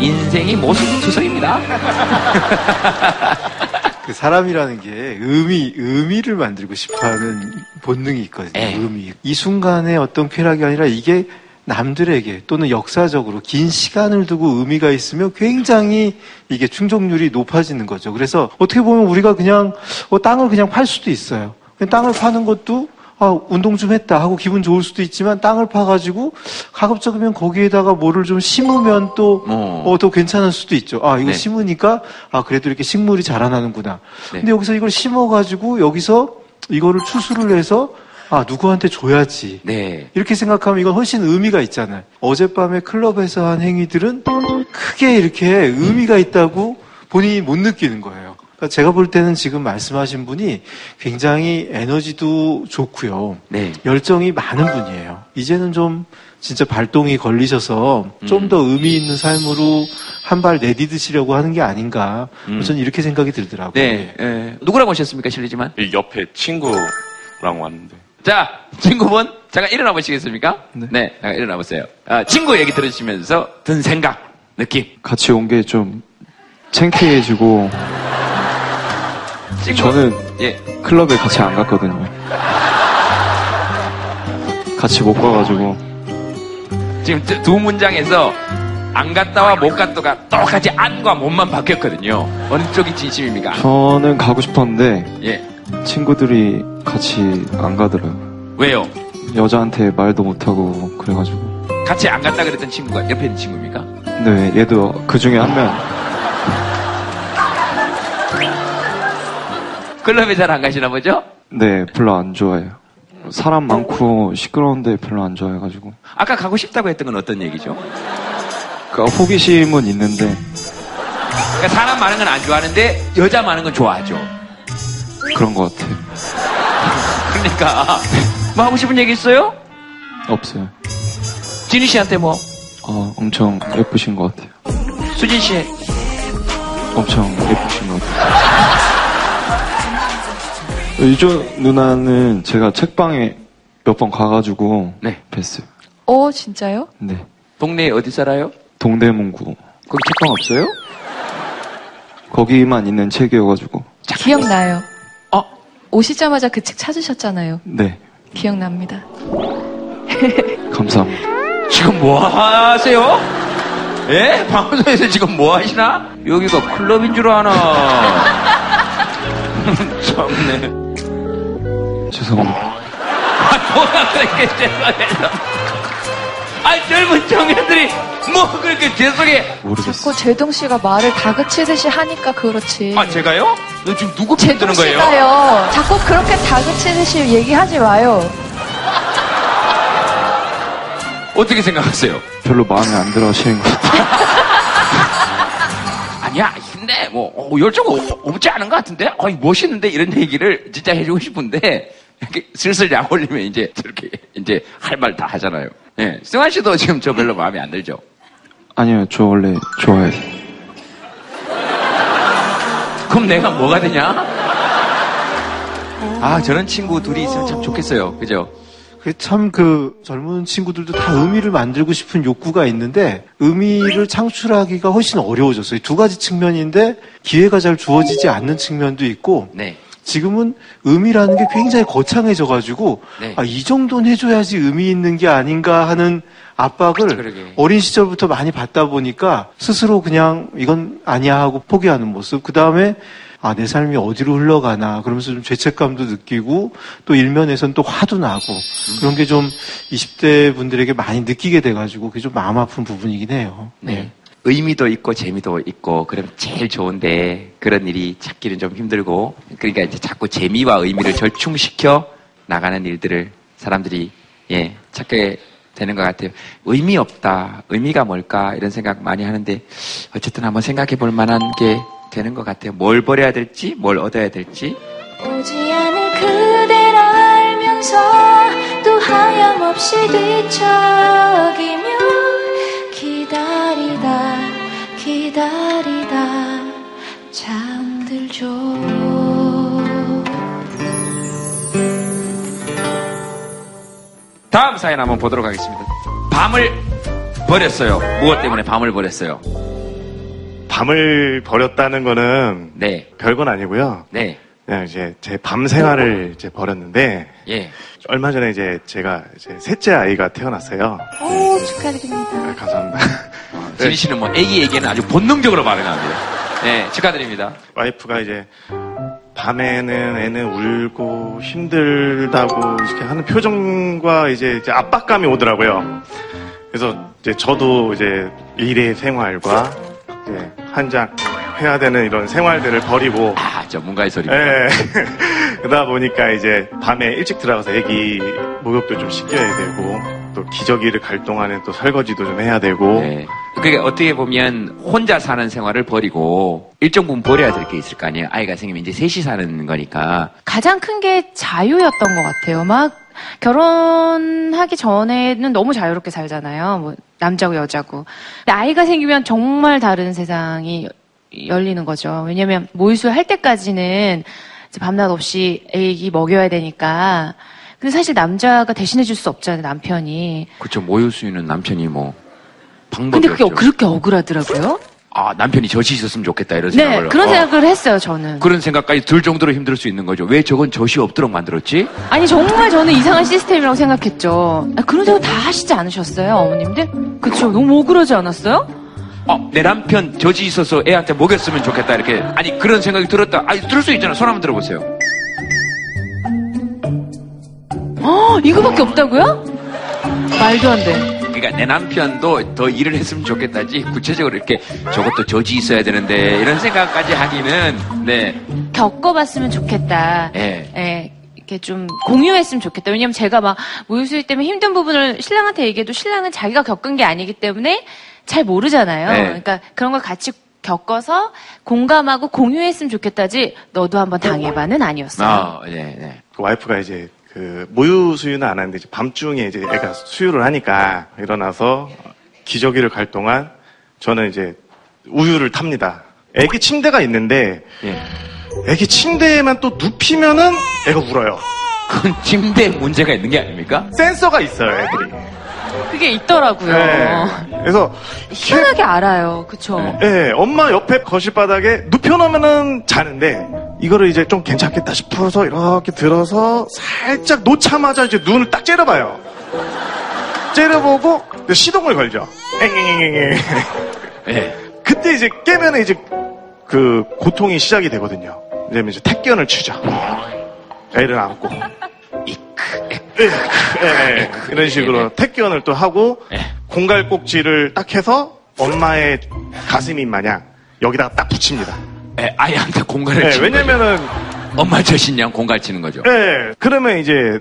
인생이 모순투성입니다. 그 사람이라는 게 의미, 의미를 만들고 싶어 하는 본능이 있거든요. 예. 의미. 이 순간의 어떤 쾌락이 아니라 이게 남들에게 또는 역사적으로 긴 시간을 두고 의미가 있으면 굉장히 이게 충족률이 높아지는 거죠. 그래서 어떻게 보면 우리가 그냥 어, 땅을 그냥 팔 수도 있어요. 땅을 파는 것도 아, 운동 좀 했다 하고 기분 좋을 수도 있지만 땅을 파가지고 가급적이면 거기에다가 뭐를 좀 심으면 또, 어, 더 괜찮을 수도 있죠. 아, 이거 네. 심으니까, 아, 그래도 이렇게 식물이 자라나는구나. 네. 근데 여기서 이걸 심어가지고 여기서 이거를 추수를 해서 아, 누구한테 줘야지. 네. 이렇게 생각하면 이건 훨씬 의미가 있잖아요. 어젯밤에 클럽에서 한 행위들은 크게 이렇게 의미가 있다고 본인이 못 느끼는 거예요. 그러니까 제가 볼 때는 지금 말씀하신 분이 굉장히 에너지도 좋고요. 네. 열정이 많은 분이에요. 이제는 좀 진짜 발동이 걸리셔서 좀 더 의미 있는 삶으로 한 발 내디드시려고 하는 게 아닌가. 음. 저는 이렇게 생각이 들더라고요. 네. 예. 누구랑 오셨습니까, 실례지만? 이 옆에 친구랑 왔는데. 자, 친구분, 잠깐 일어나 보시겠습니까? 네. 잠깐 일어나 보세요. 아, 친구 얘기 들으시면서 든 생각, 느낌. 같이 온 게 좀 창피해지고 친구. 저는 예. 클럽에 같이 안 갔거든요. 같이 못 가가지고 지금 두- 두 문장에서 안 갔다와 못 갔다가 똑같이 안과 못만 바뀌었거든요. 어느 쪽이 진심입니까? 저는 가고 싶었는데 예. 친구들이 같이 안 가더라고요. 왜요? 여자한테 말도 못하고 그래가지고 같이 안 갔다 그랬던 친구가 옆에 있는 친구입니까? 네 얘도 그 중에 한 명 클럽에 잘 안 가시나 보죠? 네, 별로 안 좋아해요. 사람 많고 시끄러운데 별로 안 좋아해가지고. 아까 가고 싶다고 했던 건 어떤 얘기죠? 그 호기심은 있는데 그러니까 사람 많은 건 안 좋아하는데 여자 많은 건 좋아하죠. 그런 것 같아요. 그러니까 뭐 하고 싶은 얘기 있어요? 없어요. 진희 씨한테 뭐? 어, 엄청 예쁘신 것 같아요. 수진 씨 엄청 예쁘신 것 같아요. 유조 누나는 제가 책방에 몇 번 가가지고 뵀어요. 어, 진짜요? 네. 동네에 어디 살아요? 동대문구. 거기 책방 없어요? 거기만 있는 책이어가지고. 기억나요. 어? 오시자마자 그 책 찾으셨잖아요. 네. 기억납니다. 감사합니다. 지금 뭐 하세요? 예? 방송에서 지금 뭐 하시나? 여기가 클럽인 줄 아나. 참네. 죄송합니다. 아, 뭐가 그렇게 죄송해요. 아, 젊은 청년들이 뭐 그렇게 죄송해. 자꾸 제동 씨가 말을 다그치듯이 하니까 그렇지. 아, 제가요? 너 지금 누구 편 제동 드는 거예요? 씨가요. 자꾸 그렇게 다그치듯이 얘기하지 마요. 어떻게 생각하세요? 별로 마음에 안 들어 하시는 것 같아요. 아니야, 근데 뭐 어, 열정 없- 없지 않은 것 같은데? 어이 멋있는데 이런 얘기를 진짜 해주고 싶은데 이렇게 슬슬 약 올리면 이제 저렇게 이제 할 말 다 하잖아요. 예, 승환 씨도 지금 저 별로 마음에 안 들죠? 아니요, 저 원래 좋아해요. 그럼 내가 뭐가 되냐? 아, 저런 친구 둘이 있으면 참 좋겠어요. 그죠? 참 그 젊은 친구들도 다 의미를 만들고 싶은 욕구가 있는데 의미를 창출하기가 훨씬 어려워졌어요. 두 가지 측면인데 기회가 잘 주어지지 않는 측면도 있고 네. 지금은 의미라는 게 굉장히 거창해져 가지고 네. 아, 이 정도는 해줘야지 의미 있는 게 아닌가 하는 압박을 그러게. 어린 시절부터 많이 받다 보니까 스스로 그냥 이건 아니야 하고 포기하는 모습. 그 다음에 아, 내 삶이 어디로 흘러가나 그러면서 좀 죄책감도 느끼고 또 일면에선 또 화도 나고 그런 게 좀 20대 분들에게 많이 느끼게 돼가지고 그게 좀 마음 아픈 부분이긴 해요. 네. 의미도 있고 재미도 있고 그럼 제일 좋은데 그런 일이 찾기는 좀 힘들고 그러니까 이제 자꾸 재미와 의미를 절충시켜 나가는 일들을 사람들이 예 찾게 되는 것 같아요. 의미 없다, 의미가 뭘까 이런 생각 많이 하는데 어쨌든 한번 생각해 볼 만한 게 되는 것 같아요. 뭘 버려야 될지, 뭘 얻어야 될지. 오지 않을 그댈 알면서 또 하염없이 뒤척이며 다음 사연 한번 보도록 하겠습니다. 밤을 버렸어요. 무엇 때문에 밤을 버렸어요? 밤을 버렸다는 거는 네. 별건 아니고요. 네. 그냥 이제 제 밤 생활을 이제 버렸는데 예. 얼마 전에 이제 제가 이제 셋째 아이가 태어났어요. 오, 축하드립니다. 네, 감사합니다. 진희 씨는 뭐 애기에게는 아주 본능적으로 반응합니다. 네, 축하드립니다. 와이프가 이제 밤에는 애는 울고 힘들다고 이렇게 하는 표정과 이제, 이제 압박감이 오더라고요. 그래서 이제 저도 이제 일의 생활과 이제 한장 해야 되는 이런 생활들을 버리고 아, 전문가의 소리입니다. 예. 그러다 보니까 이제 밤에 일찍 들어가서 애기 목욕도 좀 시켜야 되고 또 기저귀를 갈 동안에 또 설거지도 좀 해야 되고 네. 그게 어떻게 보면 혼자 사는 생활을 버리고 일정 부분 버려야 될 게 있을 거 아니에요. 아이가 생기면 이제 셋이 사는 거니까. 가장 큰 게 자유였던 것 같아요. 막 결혼하기 전에는 너무 자유롭게 살잖아요. 뭐 남자고 여자고. 근데 아이가 생기면 정말 다른 세상이 열리는 거죠. 왜냐면 모유수유 할 때까지는 이제 밤낮 없이 애기 먹여야 되니까. 근데 사실 남자가 대신해 줄 수 없잖아요, 남편이. 그렇죠. 모유 수유는 남편이 뭐 방법이 근데 그게 없죠. 그렇게 억울하더라고요. 아 남편이 젖이 있었으면 좋겠다 이런 네, 생각을. 그런 어, 생각을 했어요, 저는. 그런 생각까지 들 정도로 힘들 수 있는 거죠. 왜 저건 젖이 없도록 만들었지? 아니 정말 저는 이상한 시스템이라고 생각했죠. 아, 그런 생각 다 하시지 않으셨어요, 어머님들? 그쵸? 너무 억울하지 않았어요? 어, 내 남편 젖이 있어서 애한테 먹였으면 좋겠다 이렇게. 아니 그런 생각이 들었다. 아니 들을 수 있잖아. 손 한번 들어보세요. 어, 이거밖에 없다고요? 말도 안 돼. 그러니까 내 남편도 더 일을 했으면 좋겠다지 구체적으로 이렇게 저것도 젖이 있어야 되는데 이런 생각까지 하기는 네. 겪어봤으면 좋겠다. 예. 예, 이렇게 좀 공유했으면 좋겠다. 왜냐면 제가 막 모유수유 때문에 힘든 부분을 신랑한테 얘기해도 신랑은 자기가 겪은 게 아니기 때문에 잘 모르잖아요. 네. 그러니까 그런 걸 같이 겪어서 공감하고 공유했으면 좋겠다지 너도 한번 당해봐는 아니었어요. 아, 네, 네. 그 와이프가 이제 그 모유 수유는 안 하는데 이제 밤중에 이제 애가 수유를 하니까 일어나서 기저귀를 갈 동안 저는 이제 우유를 탑니다. 애기 침대가 있는데 예. 애기 침대에만 또 눕히면은 애가 울어요. 그건 침대에 문제가 있는 게 아닙니까? 센서가 있어요, 애들이. 그게 있더라고요. 네. 그래서 희한하게 알아요. 그쵸? 예, 엄마 옆에 거실 바닥에 눕혀놓으면은 자는데 이거를 이제 좀 괜찮겠다 싶어서 이렇게 들어서 살짝 놓자마자 이제 눈을 딱 째려봐요. 째려보고 시동을 걸죠. 앵앵앵앵. 예. 그때 이제 깨면 이제 그 고통이 시작이 되거든요. 왜냐면 이제 택견을 치죠. 애를 안고. 예, 예, 예. 이런 식으로 택견을 또 하고 공갈꼭지를 딱 해서 엄마의 가슴인 마냥 여기다가 딱 붙입니다. 예, 아이한테 공갈을 예, 치는 왜냐면은 엄마 젖이냐 공갈 치는 거죠. 예, 그러면 이제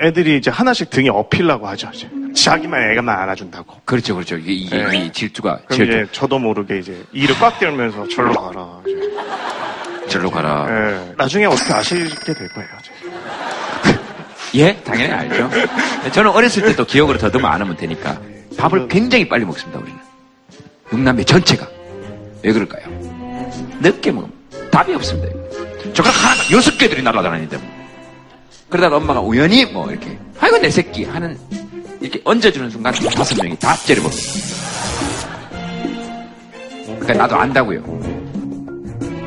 애들이 이제 하나씩 등에 업히려고 하죠. 이제. 자기만 애가만 안아준다고. 그렇죠, 그렇죠. 이게, 이게 예. 이 질투가 그럼 질투. 이제 저도 모르게 이제 이를 꽉 들면서 절로 가라. 이제. 절로 가라. 예, 나중에 어떻게 아시게 될 거예요. 이제. 예, 당연히 알죠. 저는 어렸을 때도 기억으로 더듬어 안 하면 되니까 밥을 굉장히 빨리 먹습니다. 우리는 육남매 전체가 왜 그럴까요? 늦게 먹으면 답이 없습니다. 젓가락 하나가 여섯 개들이 날아다니는데 뭐. 그러다가 엄마가 우연히 뭐 이렇게 아이고 내 새끼 하는 이렇게 얹어주는 순간 다섯 명이 다 째려봅니다. 그러니까 나도 안다고요.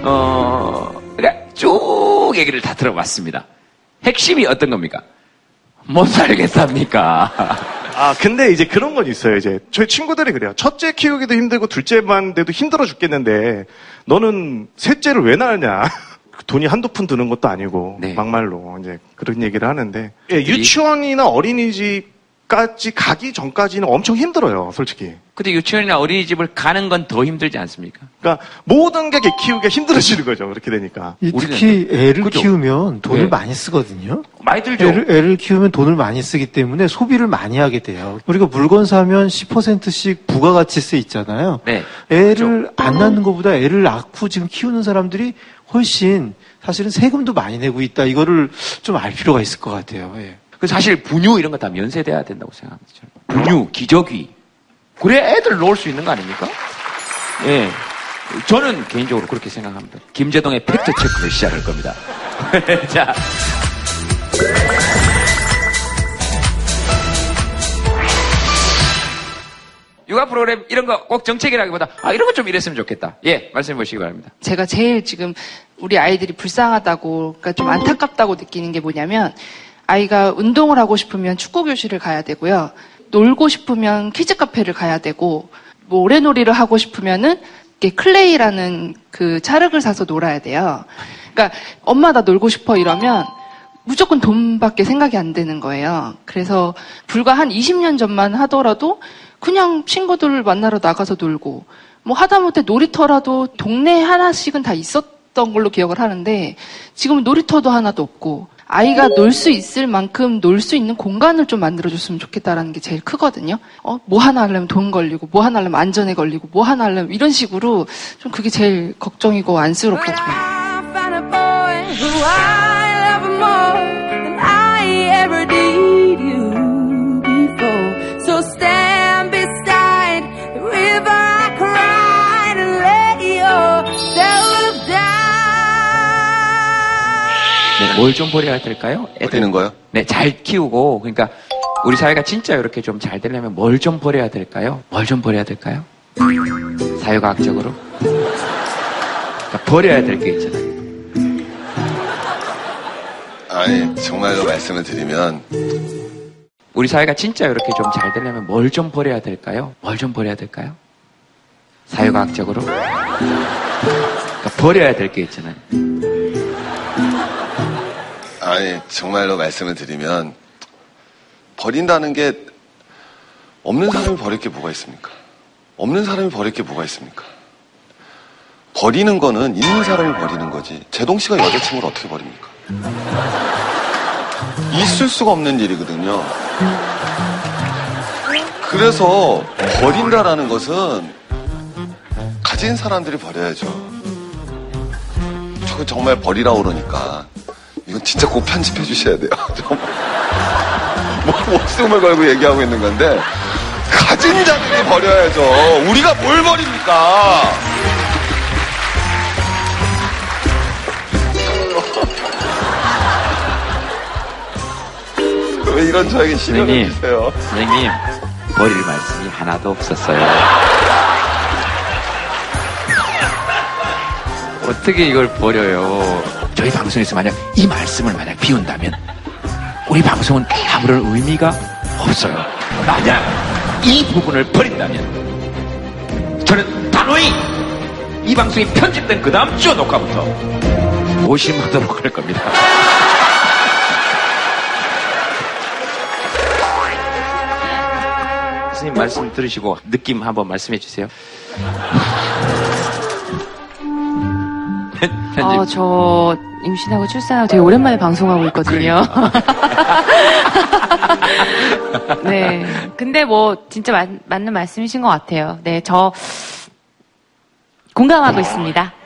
어, 그러니까 쭉 얘기를 다 들어봤습니다. 핵심이 어떤 겁니까? 못 살겠답니까? 아, 근데 이제 그런 건 있어요. 이제 저희 친구들이 그래요. 첫째 키우기도 힘들고 둘째만 돼도 힘들어 죽겠는데 너는 셋째를 왜 낳느냐? 돈이 한두 푼 드는 것도 아니고 막말로 이제 그런 얘기를 하는데 예, 유치원이나 어린이집 까지 가기 전까지는 엄청 힘들어요, 솔직히. 근데 유치원이나 어린이집을 가는 건 더 힘들지 않습니까? 그러니까 모든 게 키우기가 힘들어지는 거죠. 그렇게 되니까. 이 특히 애를 그죠? 키우면 돈을 네. 많이 쓰거든요. 많이 들죠. 애를, 애를 키우면 돈을 많이 쓰기 때문에 소비를 많이 하게 돼요. 우리가 물건 사면 10%씩 부가가치세 있잖아요. 네. 애를 안 낳는 것보다 애를 낳고 지금 키우는 사람들이 훨씬 사실은 세금도 많이 내고 있다. 이거를 좀 알 필요가 있을 것 같아요. 예. 그 사실 분유 이런 거 다 면세돼야 된다고 생각합니다. 분유, 기저귀. 그래 애들 놓을 수 있는 거 아닙니까? 예. 저는 개인적으로 그렇게 생각합니다. 김재동의 팩트 체크를 시작할 겁니다. 자. 육아 프로그램 이런 거 꼭 정책이라기보다 아 이런 거 좀 이랬으면 좋겠다. 예, 말씀해 보시기 바랍니다. 제가 제일 지금 우리 아이들이 불쌍하다고, 그러니까 좀 안타깝다고 느끼는 게 뭐냐면, 아이가 운동을 하고 싶으면 축구 교실을 가야 되고요. 놀고 싶으면 키즈 카페를 가야 되고, 뭐 모래놀이를 하고 싶으면은 클레이라는 그 찰흙을 사서 놀아야 돼요. 그러니까 엄마 나 놀고 싶어 이러면 무조건 돈밖에 생각이 안 되는 거예요. 그래서 불과 한 20년 전만 하더라도 그냥 친구들 만나러 나가서 놀고 뭐 하다못해 놀이터라도 동네에 하나씩은 다 있었던 걸로 기억을 하는데 지금은 놀이터도 하나도 없고 아이가 놀 수 있을 만큼 놀 수 있는 공간을 좀 만들어줬으면 좋겠다라는 게 제일 크거든요. 어, 뭐 하나 하려면 돈 걸리고, 뭐 하나 하려면 안전에 걸리고, 뭐 하나 하려면 이런 식으로 좀 그게 제일 걱정이고 안쓰럽거든요. 뭘 좀 버려야 될까요? 버리는 거요? 네, 잘 키우고 그러니까 우리 사회가 진짜 이렇게 좀 잘 되려면 뭘 좀 버려야 될까요? 뭘 좀 버려야 될까요? 사회과학적으로 그러니까 버려야 될 게 있잖아요. 아니, 정말로 말씀을 드리면, 우리 사회가 진짜 이렇게 좀 잘 되려면 뭘 좀 버려야 될까요? 뭘 좀 버려야 될까요? 사회과학적으로 그러니까 버려야 될 게 있잖아요. 아니, 정말로 말씀을 드리면, 버린다는 게, 없는 사람이 버릴 게 뭐가 있습니까? 없는 사람이 버릴 게 뭐가 있습니까? 버리는 거는 있는 사람이 버리는 거지. 제동 씨가 여자친구를 어떻게 버립니까? 있을 수가 없는 일이거든요. 그래서 버린다라는 것은 가진 사람들이 버려야죠. 저거 정말 버리라고 그러니까 이건 진짜 꼭 편집해 주셔야 돼요. 뭐 목숨을 걸고 얘기하고 있는 건데 가진 자들이 버려야죠. 우리가 뭘 버립니까? 왜 이런 저에게 시련을 주세요? 선생님, 버릴 말씀이 하나도 없었어요. 어떻게 이걸 버려요? 저희 방송에서 만약 이 말씀을 만약 비운다면 우리 방송은 아무런 의미가 없어요. 만약 이 부분을 버린다면 저는 단호히 이 방송이 편집된 그 다음 주 녹화부터 오심하도록 할 겁니다. 선생님 말씀 들으시고 느낌 한번 말씀해 주세요. 아, 저 임신하고 출산하고 되게 오랜만에 방송하고 있거든요. 네. 근데 뭐 진짜 맞, 맞는 말씀이신 것 같아요. 네, 저 공감하고 있습니다.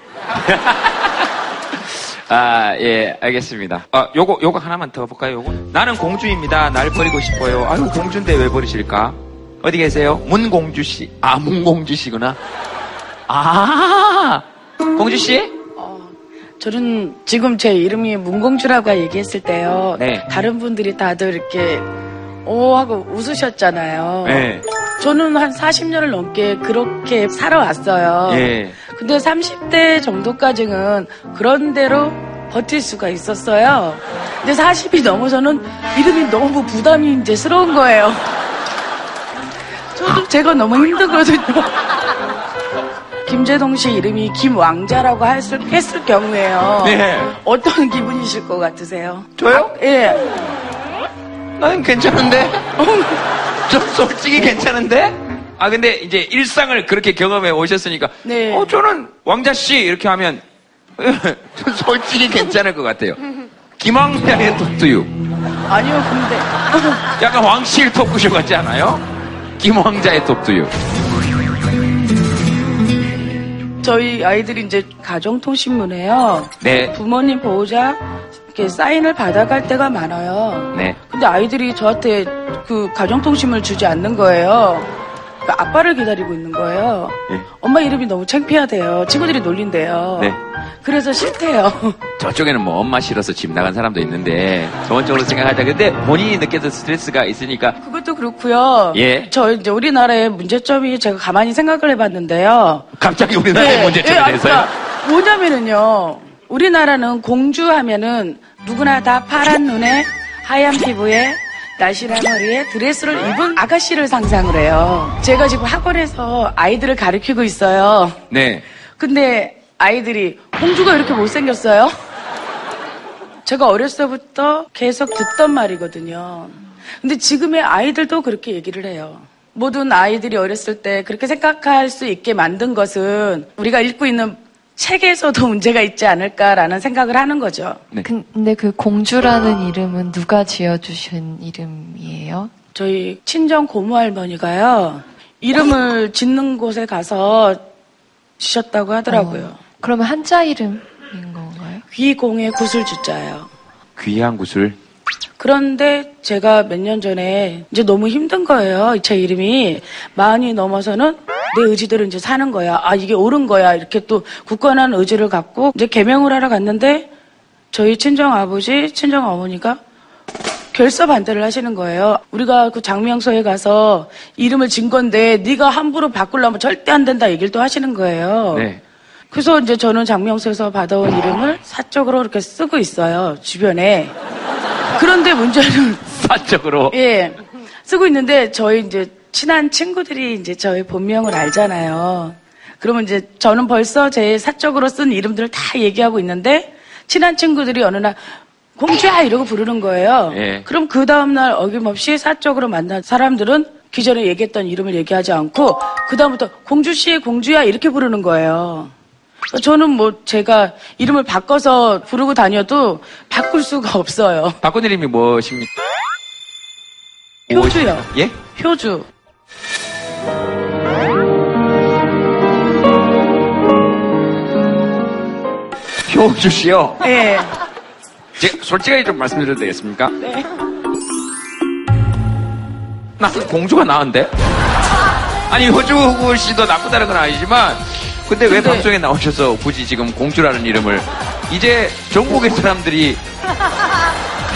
아, 예, 알겠습니다. 아, 요거, 요거 하나만 더 볼까요, 요거? 나는 공주입니다. 날 버리고 싶어요. 아유, 공주인데 왜 버리실까? 어디 계세요? 문공주 씨. 아, 문공주 씨구나. 아, 공주 씨? 저는 지금 제 이름이 문공주라고 얘기했을 때요. 네. 다른 분들이 다들 이렇게 오 하고 웃으셨잖아요. 네. 저는 한 40년을 넘게 그렇게 살아왔어요. 예. 근데 30대 정도까지는 그런 대로 버틸 수가 있었어요. 근데 40이 넘어서는 이름이 너무 부담이 이제 스러운 거예요. 저도 제가 너무 힘들거든요. 김재동 씨 이름이 김왕자라고 했을, 했을 경우에요. 네. 어떤 기분이실 것 같으세요? 저요? 아, 예. 난 괜찮은데? 저 솔직히 괜찮은데? 아, 근데 이제 일상을 그렇게 경험해 오셨으니까. 네. 어, 저는 왕자씨 이렇게 하면 솔직히 괜찮을 것 같아요. 김왕자의 톡투유. 아니요, 근데. 약간 왕실 토크쇼 같지 않아요? 김왕자의 톡투유. 저희 아이들이 이제 가정통신문에요. 네. 부모님 보호자 이렇게 사인을 받아갈 때가 많아요. 네. 근데 아이들이 저한테 그 가정통신을 주지 않는 거예요. 그러니까 아빠를 기다리고 있는 거예요. 네. 엄마 이름이 너무 창피하대요. 친구들이 놀린대요. 네. 그래서 싫대요. 저쪽에는 뭐 엄마 싫어서 집 나간 사람도 있는데 쪽으로 생각하자. 근데 본인이 느껴도 스트레스가 있으니까 그것도 그렇고요. 예. 저 이제 우리나라의 문제점이 제가 가만히 생각을 해봤는데요. 갑자기 우리나라의 네. 문제점에 예, 대해서요? 그러니까 뭐냐면은요. 우리나라는 공주하면은 누구나 다 파란 눈에 하얀 피부에 날씬한 허리에 드레스를 입은 아가씨를 상상을 해요. 제가 지금 학원에서 아이들을 가르치고 있어요. 네. 근데 아이들이 공주가 이렇게 못생겼어요? 제가 어렸을 때부터 계속 듣던 말이거든요. 근데 지금의 아이들도 그렇게 얘기를 해요. 모든 아이들이 어렸을 때 그렇게 생각할 수 있게 만든 것은 우리가 읽고 있는 책에서도 문제가 있지 않을까라는 생각을 하는 거죠. 근데 그 공주라는 이름은 누가 지어주신 이름이에요? 저희 친정 고모 할머니가요. 이름을 짓는 곳에 가서 지셨다고 하더라고요. 그러면 한자 이름인 건가요? 귀공의 구슬 주자예요. 귀한 구슬. 그런데 제가 몇 년 전에 이제 너무 힘든 거예요. 제 이름이 마흔이 넘어서는 내 의지대로 이제 사는 거야. 아 이게 옳은 거야. 이렇게 또 굳건한 의지를 갖고 이제 개명을 하러 갔는데 저희 친정 아버지, 친정 어머니가 결사 반대를 하시는 거예요. 우리가 그 장명소에 가서 이름을 진 건데 네가 함부로 바꾸려면 절대 안 된다 얘기를 또 하시는 거예요. 네. 그래서 이제 저는 장명소에서 받아온 이름을 사적으로 이렇게 쓰고 있어요. 주변에. 그런데 문제는 사적으로. 예. 쓰고 있는데 저희 이제 친한 친구들이 이제 저희 본명을 알잖아요. 그러면 이제 저는 벌써 제 사적으로 쓴 이름들을 다 얘기하고 있는데 친한 친구들이 어느 날 공주야 이러고 부르는 거예요. 예. 그럼 그 다음날 어김없이 사적으로 만난 사람들은 기존에 얘기했던 이름을 얘기하지 않고 그 다음부터 공주 씨 공주야 이렇게 부르는 거예요. 저는 뭐 제가 이름을 바꿔서 부르고 다녀도 바꿀 수가 없어요. 바꾼 이름이 무엇입니까? 효주요. 예? 효주. 효주 씨요. 예. 제가 솔직하게 좀 말씀드려도 되겠습니까? 네. 나 공주가 나은데? 아니 효주 씨도 나쁘다는 건 아니지만 근데 왜 근데- 방송에 나오셔서 굳이 지금 공주라는 이름을 이제 전국의 사람들이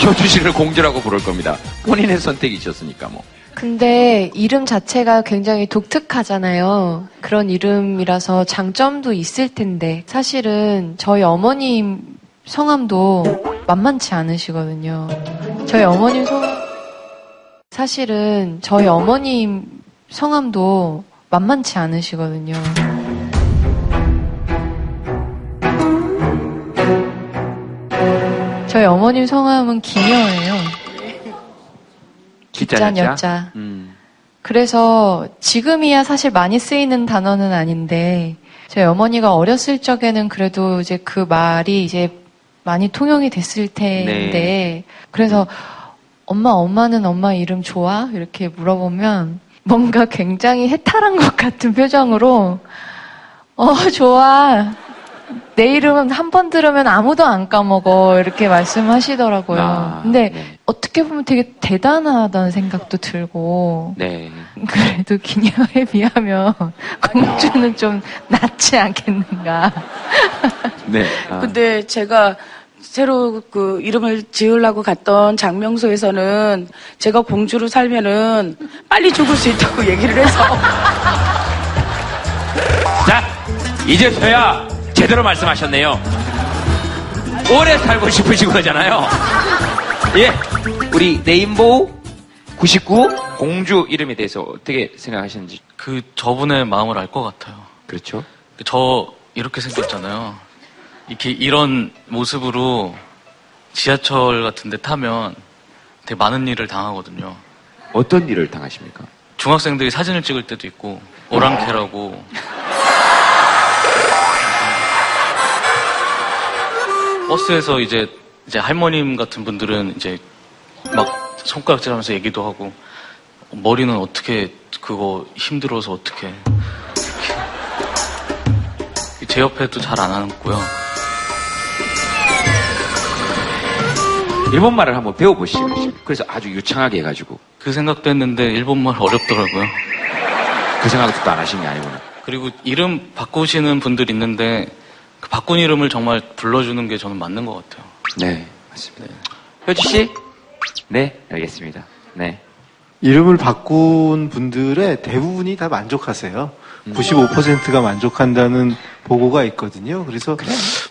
효주 씨를 공주라고 부를 겁니다. 본인의 선택이셨으니까 뭐. 근데 이름 자체가 굉장히 독특하잖아요. 그런 이름이라서 장점도 있을 텐데 사실은 저희 어머님 성함도 만만치 않으시거든요. 저희 어머님 성 사실은 저희 어머님 성함도 만만치 않으시거든요. 저희 어머님 성함은 기녀예요. 기짠 여자. 음. 그래서 지금이야 사실 많이 쓰이는 단어는 아닌데 저희 어머니가 어렸을 적에는 그래도 이제 그 말이 이제 많이 통용이 됐을 텐데 네. 그래서 엄마 엄마는 엄마 이름 좋아 이렇게 물어보면 뭔가 굉장히 해탈한 것 같은 표정으로 어 좋아 내 이름은 한 번 들으면 아무도 안 까먹어 이렇게 말씀하시더라고요. 아, 근데 어떻게 보면 되게 대단하다는 생각도 들고 네. 그래도 기녀에 비하면 공주는 좀 낫지 않겠는가. 네. 아. 근데 제가 새로 그 이름을 지으려고 갔던 장명소에서는 제가 공주로 살면은 빨리 죽을 수 있다고 얘기를 해서 자, 이제서야 제대로 말씀하셨네요. 오래 살고 싶으신 거잖아요. 예. 우리 네임보우 99 공주 이름에 대해서 어떻게 생각하시는지. 그 저분의 마음을 알 것 같아요. 그렇죠. 저 이렇게 생겼잖아요. 이렇게 이런 모습으로 지하철 같은 데 타면 되게 많은 일을 당하거든요. 어떤 일을 당하십니까? 중학생들이 사진을 찍을 때도 있고 오랑캐라고 버스에서 이제 이제 할머님 같은 분들은 이제 막 손가락질하면서 얘기도 하고 머리는 어떻게 그거 힘들어서 어떻게 제 옆에도 잘 안 앉고요. 일본말을 한번 배워보시죠. 그래서 아주 유창하게 해가지고. 그 생각도 했는데 일본말 어렵더라고요. 그 생각도 또안 하신 게 아니구나. 그리고 이름 바꾸시는 분들 있는데 그 바꾼 이름을 정말 불러주는 게 저는 맞는 것 같아요. 네, 맞습니다. 효주 씨? 네, 알겠습니다. 네. 이름을 바꾼 분들의 대부분이 다 만족하세요. 95%가 만족한다는 보고가 있거든요. 그래서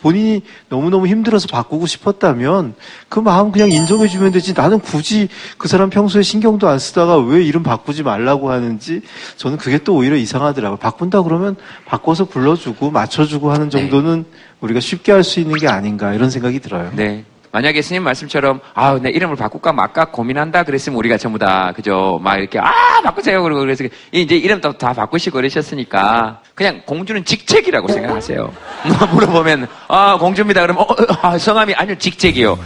본인이 너무너무 힘들어서 바꾸고 싶었다면 그 마음 그냥 인정해주면 되지. 나는 굳이 그 사람 평소에 신경도 안 쓰다가 왜 이름 바꾸지 말라고 하는지 저는 그게 또 오히려 이상하더라고요. 바꾼다 그러면 바꿔서 불러주고 맞춰주고 하는 정도는 우리가 쉽게 할 수 있는 게 아닌가 이런 생각이 들어요. 네. 만약에 스님 말씀처럼 아, 내 이름을 바꿀까 말까 고민한다 그랬으면 우리가 전부 다 그죠 막 이렇게 아 바꾸세요 그러고 그래서 이제 이름도 다 바꾸시고 그러셨으니까 그냥 공주는 직책이라고 생각하세요. 뭐 물어보면 아 공주입니다 그러면 어, 아, 성함이 아니요 직책이요.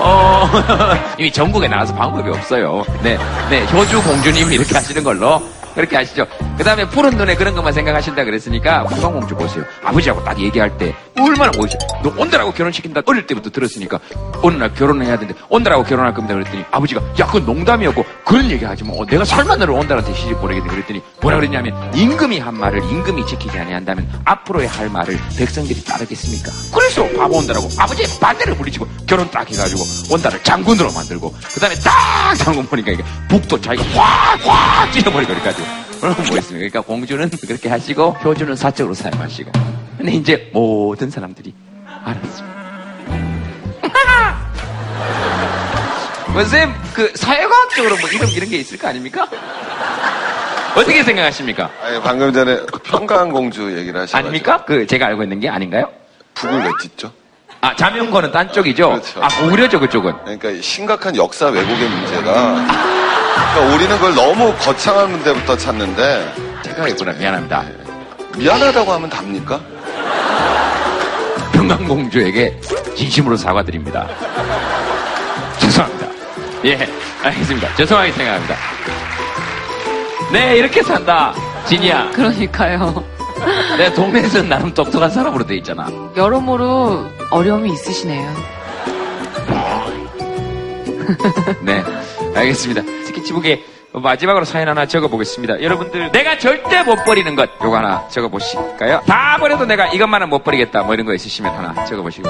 어 이미 전국에 나와서 방법이 없어요. 네, 네 효주 공주님 이렇게 하시는 걸로 그렇게 하시죠. 그 다음에 푸른 눈에 그런 것만 생각하신다 그랬으니까 구강공주 보세요. 아버지하고 딱 얘기할 때 얼마나 멋있어. 너 온달하고 결혼시킨다. 어릴 때부터 들었으니까 어느 날 결혼해야 되는데 온달하고 결혼할 겁니다. 그랬더니 아버지가 야 그건 농담이었고 그런 얘기 하지 뭐. 내가 살만으로 온달한테 시집 보내겠네. 그랬더니 뭐라 그랬냐면 임금이 한 말을 임금이 지키지 아니한다면 앞으로의 할 말을 백성들이 따르겠습니까? 그래서 바보 온달하고 아버지의 반대를 물리치고 결혼 딱 해가지고 온달을 장군으로 만들고 그 다음에 딱 장군 보니까 이게 북도 자기가 확확 찢어버리고 그러니까 그럼 뭐 있습니까? 그러니까 공주는 그렇게 하시고 효주는 사적으로 사용하시고. 근데 이제 모든 사람들이 알았습니다. 뭐, 선생님, 그 사회과학적으로 뭐 이름 이런 게 있을 거 아닙니까? 어떻게 생각하십니까? 아니, 방금 전에 평강공주 얘기를 하셔가지고 아닙니까? 그 제가 알고 있는 게 아닌가요? 북을 왜 찢죠? 아, 자명고는 딴 쪽이죠? 아, 고구려죠, 그쪽은. 그러니까 심각한 역사 왜곡의 문제가 그러니까 우리는 그걸 너무 거창한 데부터 찾는데 제가 있구나 미안합니다. 미안하다고 하면 답니까? 평강공주에게 진심으로 사과드립니다. 죄송합니다. 예, 알겠습니다. 죄송하게 생각합니다. 네, 이렇게 산다. 진이야. 그러니까요. 내 동네에서 나름 똑똑한 사람으로 돼 있잖아. 여러모로 어려움이 있으시네요. 네, 알겠습니다. 스케치북에 마지막으로 사연 하나 적어보겠습니다. 여러분들, 내가 절대 못 버리는 것, 요거 하나 적어보실까요? 다 버려도 내가 이것만은 못 버리겠다, 뭐 이런 거 있으시면 하나 적어보시고.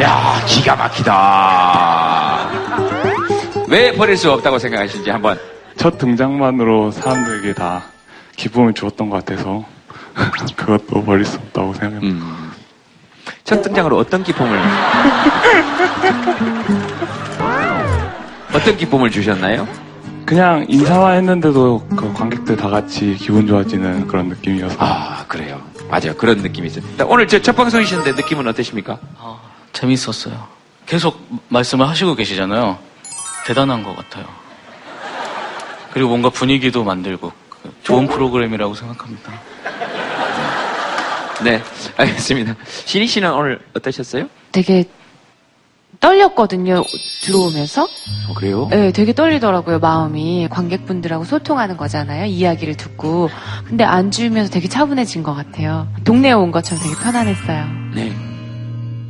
야, 기가 막히다. 왜 버릴 수 없다고 생각하시는지 한번. 첫 등장만으로 사람들에게 다 기쁨을 주었던 것 같아서 그것도 버릴 수 없다고 생각합니다. 첫 등장으로 어떤 기쁨을 어떤 기쁨을 주셨나요? 그냥 인사만 했는데도 그 관객들 다 같이 기분 좋아지는 그런 느낌이어서. 아, 그래요. 맞아요. 그런 느낌이 있어요. 오늘 저첫 방송이시는데 느낌은 어떠십니까? 재밌었어요. 계속 말씀을 하시고 계시잖아요. 대단한 것 같아요. 그리고 뭔가 분위기도 만들고 그 좋은 프로그램이라고 생각합니다. 네, 알겠습니다. 신희 씨는 오늘 어떠셨어요? 되게 떨렸거든요, 들어오면서. 어, 그래요? 네, 되게 떨리더라고요, 마음이. 관객분들하고 소통하는 거잖아요, 이야기를 듣고. 근데 앉으면서 되게 차분해진 것 같아요. 동네에 온 것처럼 되게 편안했어요. 네.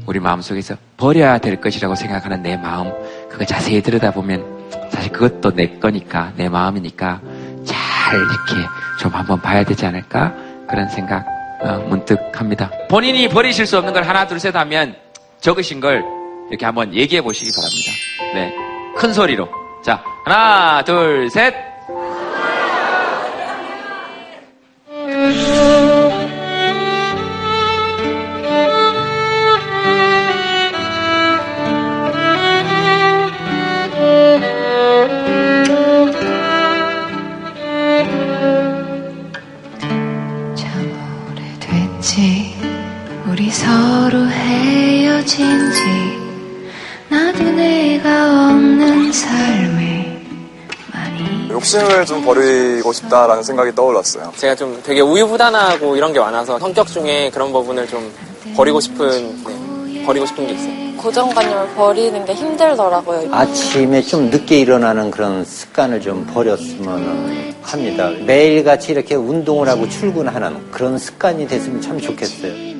우리 마음속에서 버려야 될 것이라고 생각하는 내 마음, 그거 자세히 들여다보면 사실 그것도 내 거니까, 내 마음이니까 잘 이렇게 좀 한번 봐야 되지 않을까? 그런 생각 어, 문득 합니다. 본인이 버리실 수 없는 걸 하나, 둘, 셋 하면 적으신 걸 이렇게 한번 얘기해 보시기 바랍니다. 네. 큰 소리로. 자, 하나, 둘, 셋. 우리 서로 헤어진 지 나도 내가 없는 삶에 욕심을 좀 버리고 싶다라는 생각이 떠올랐어요. 제가 좀 되게 우유부단하고 이런 게 많아서 성격 중에 그런 부분을 좀 버리고 싶은 네, 버리고 싶은 게 있어요. 고정관념을 버리는 게 힘들더라고요. 아침에 좀 늦게 일어나는 그런 습관을 좀 버렸으면 합니다. 매일같이 이렇게 운동을 하고 출근하는 그런 습관이 됐으면 참 좋겠어요.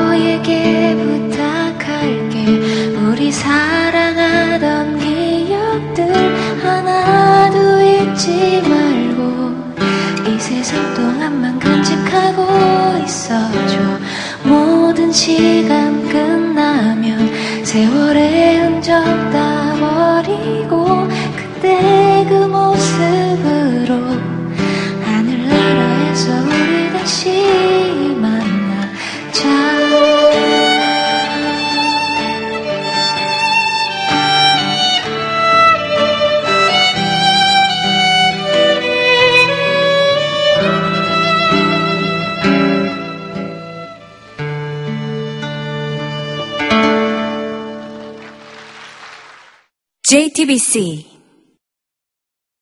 사랑하던 기억들 하나도 잊지 말고 이 세상 동안만 간직하고 있어줘. 모든 시간 끝나면 세월의 흔적 다 버리고 JTBC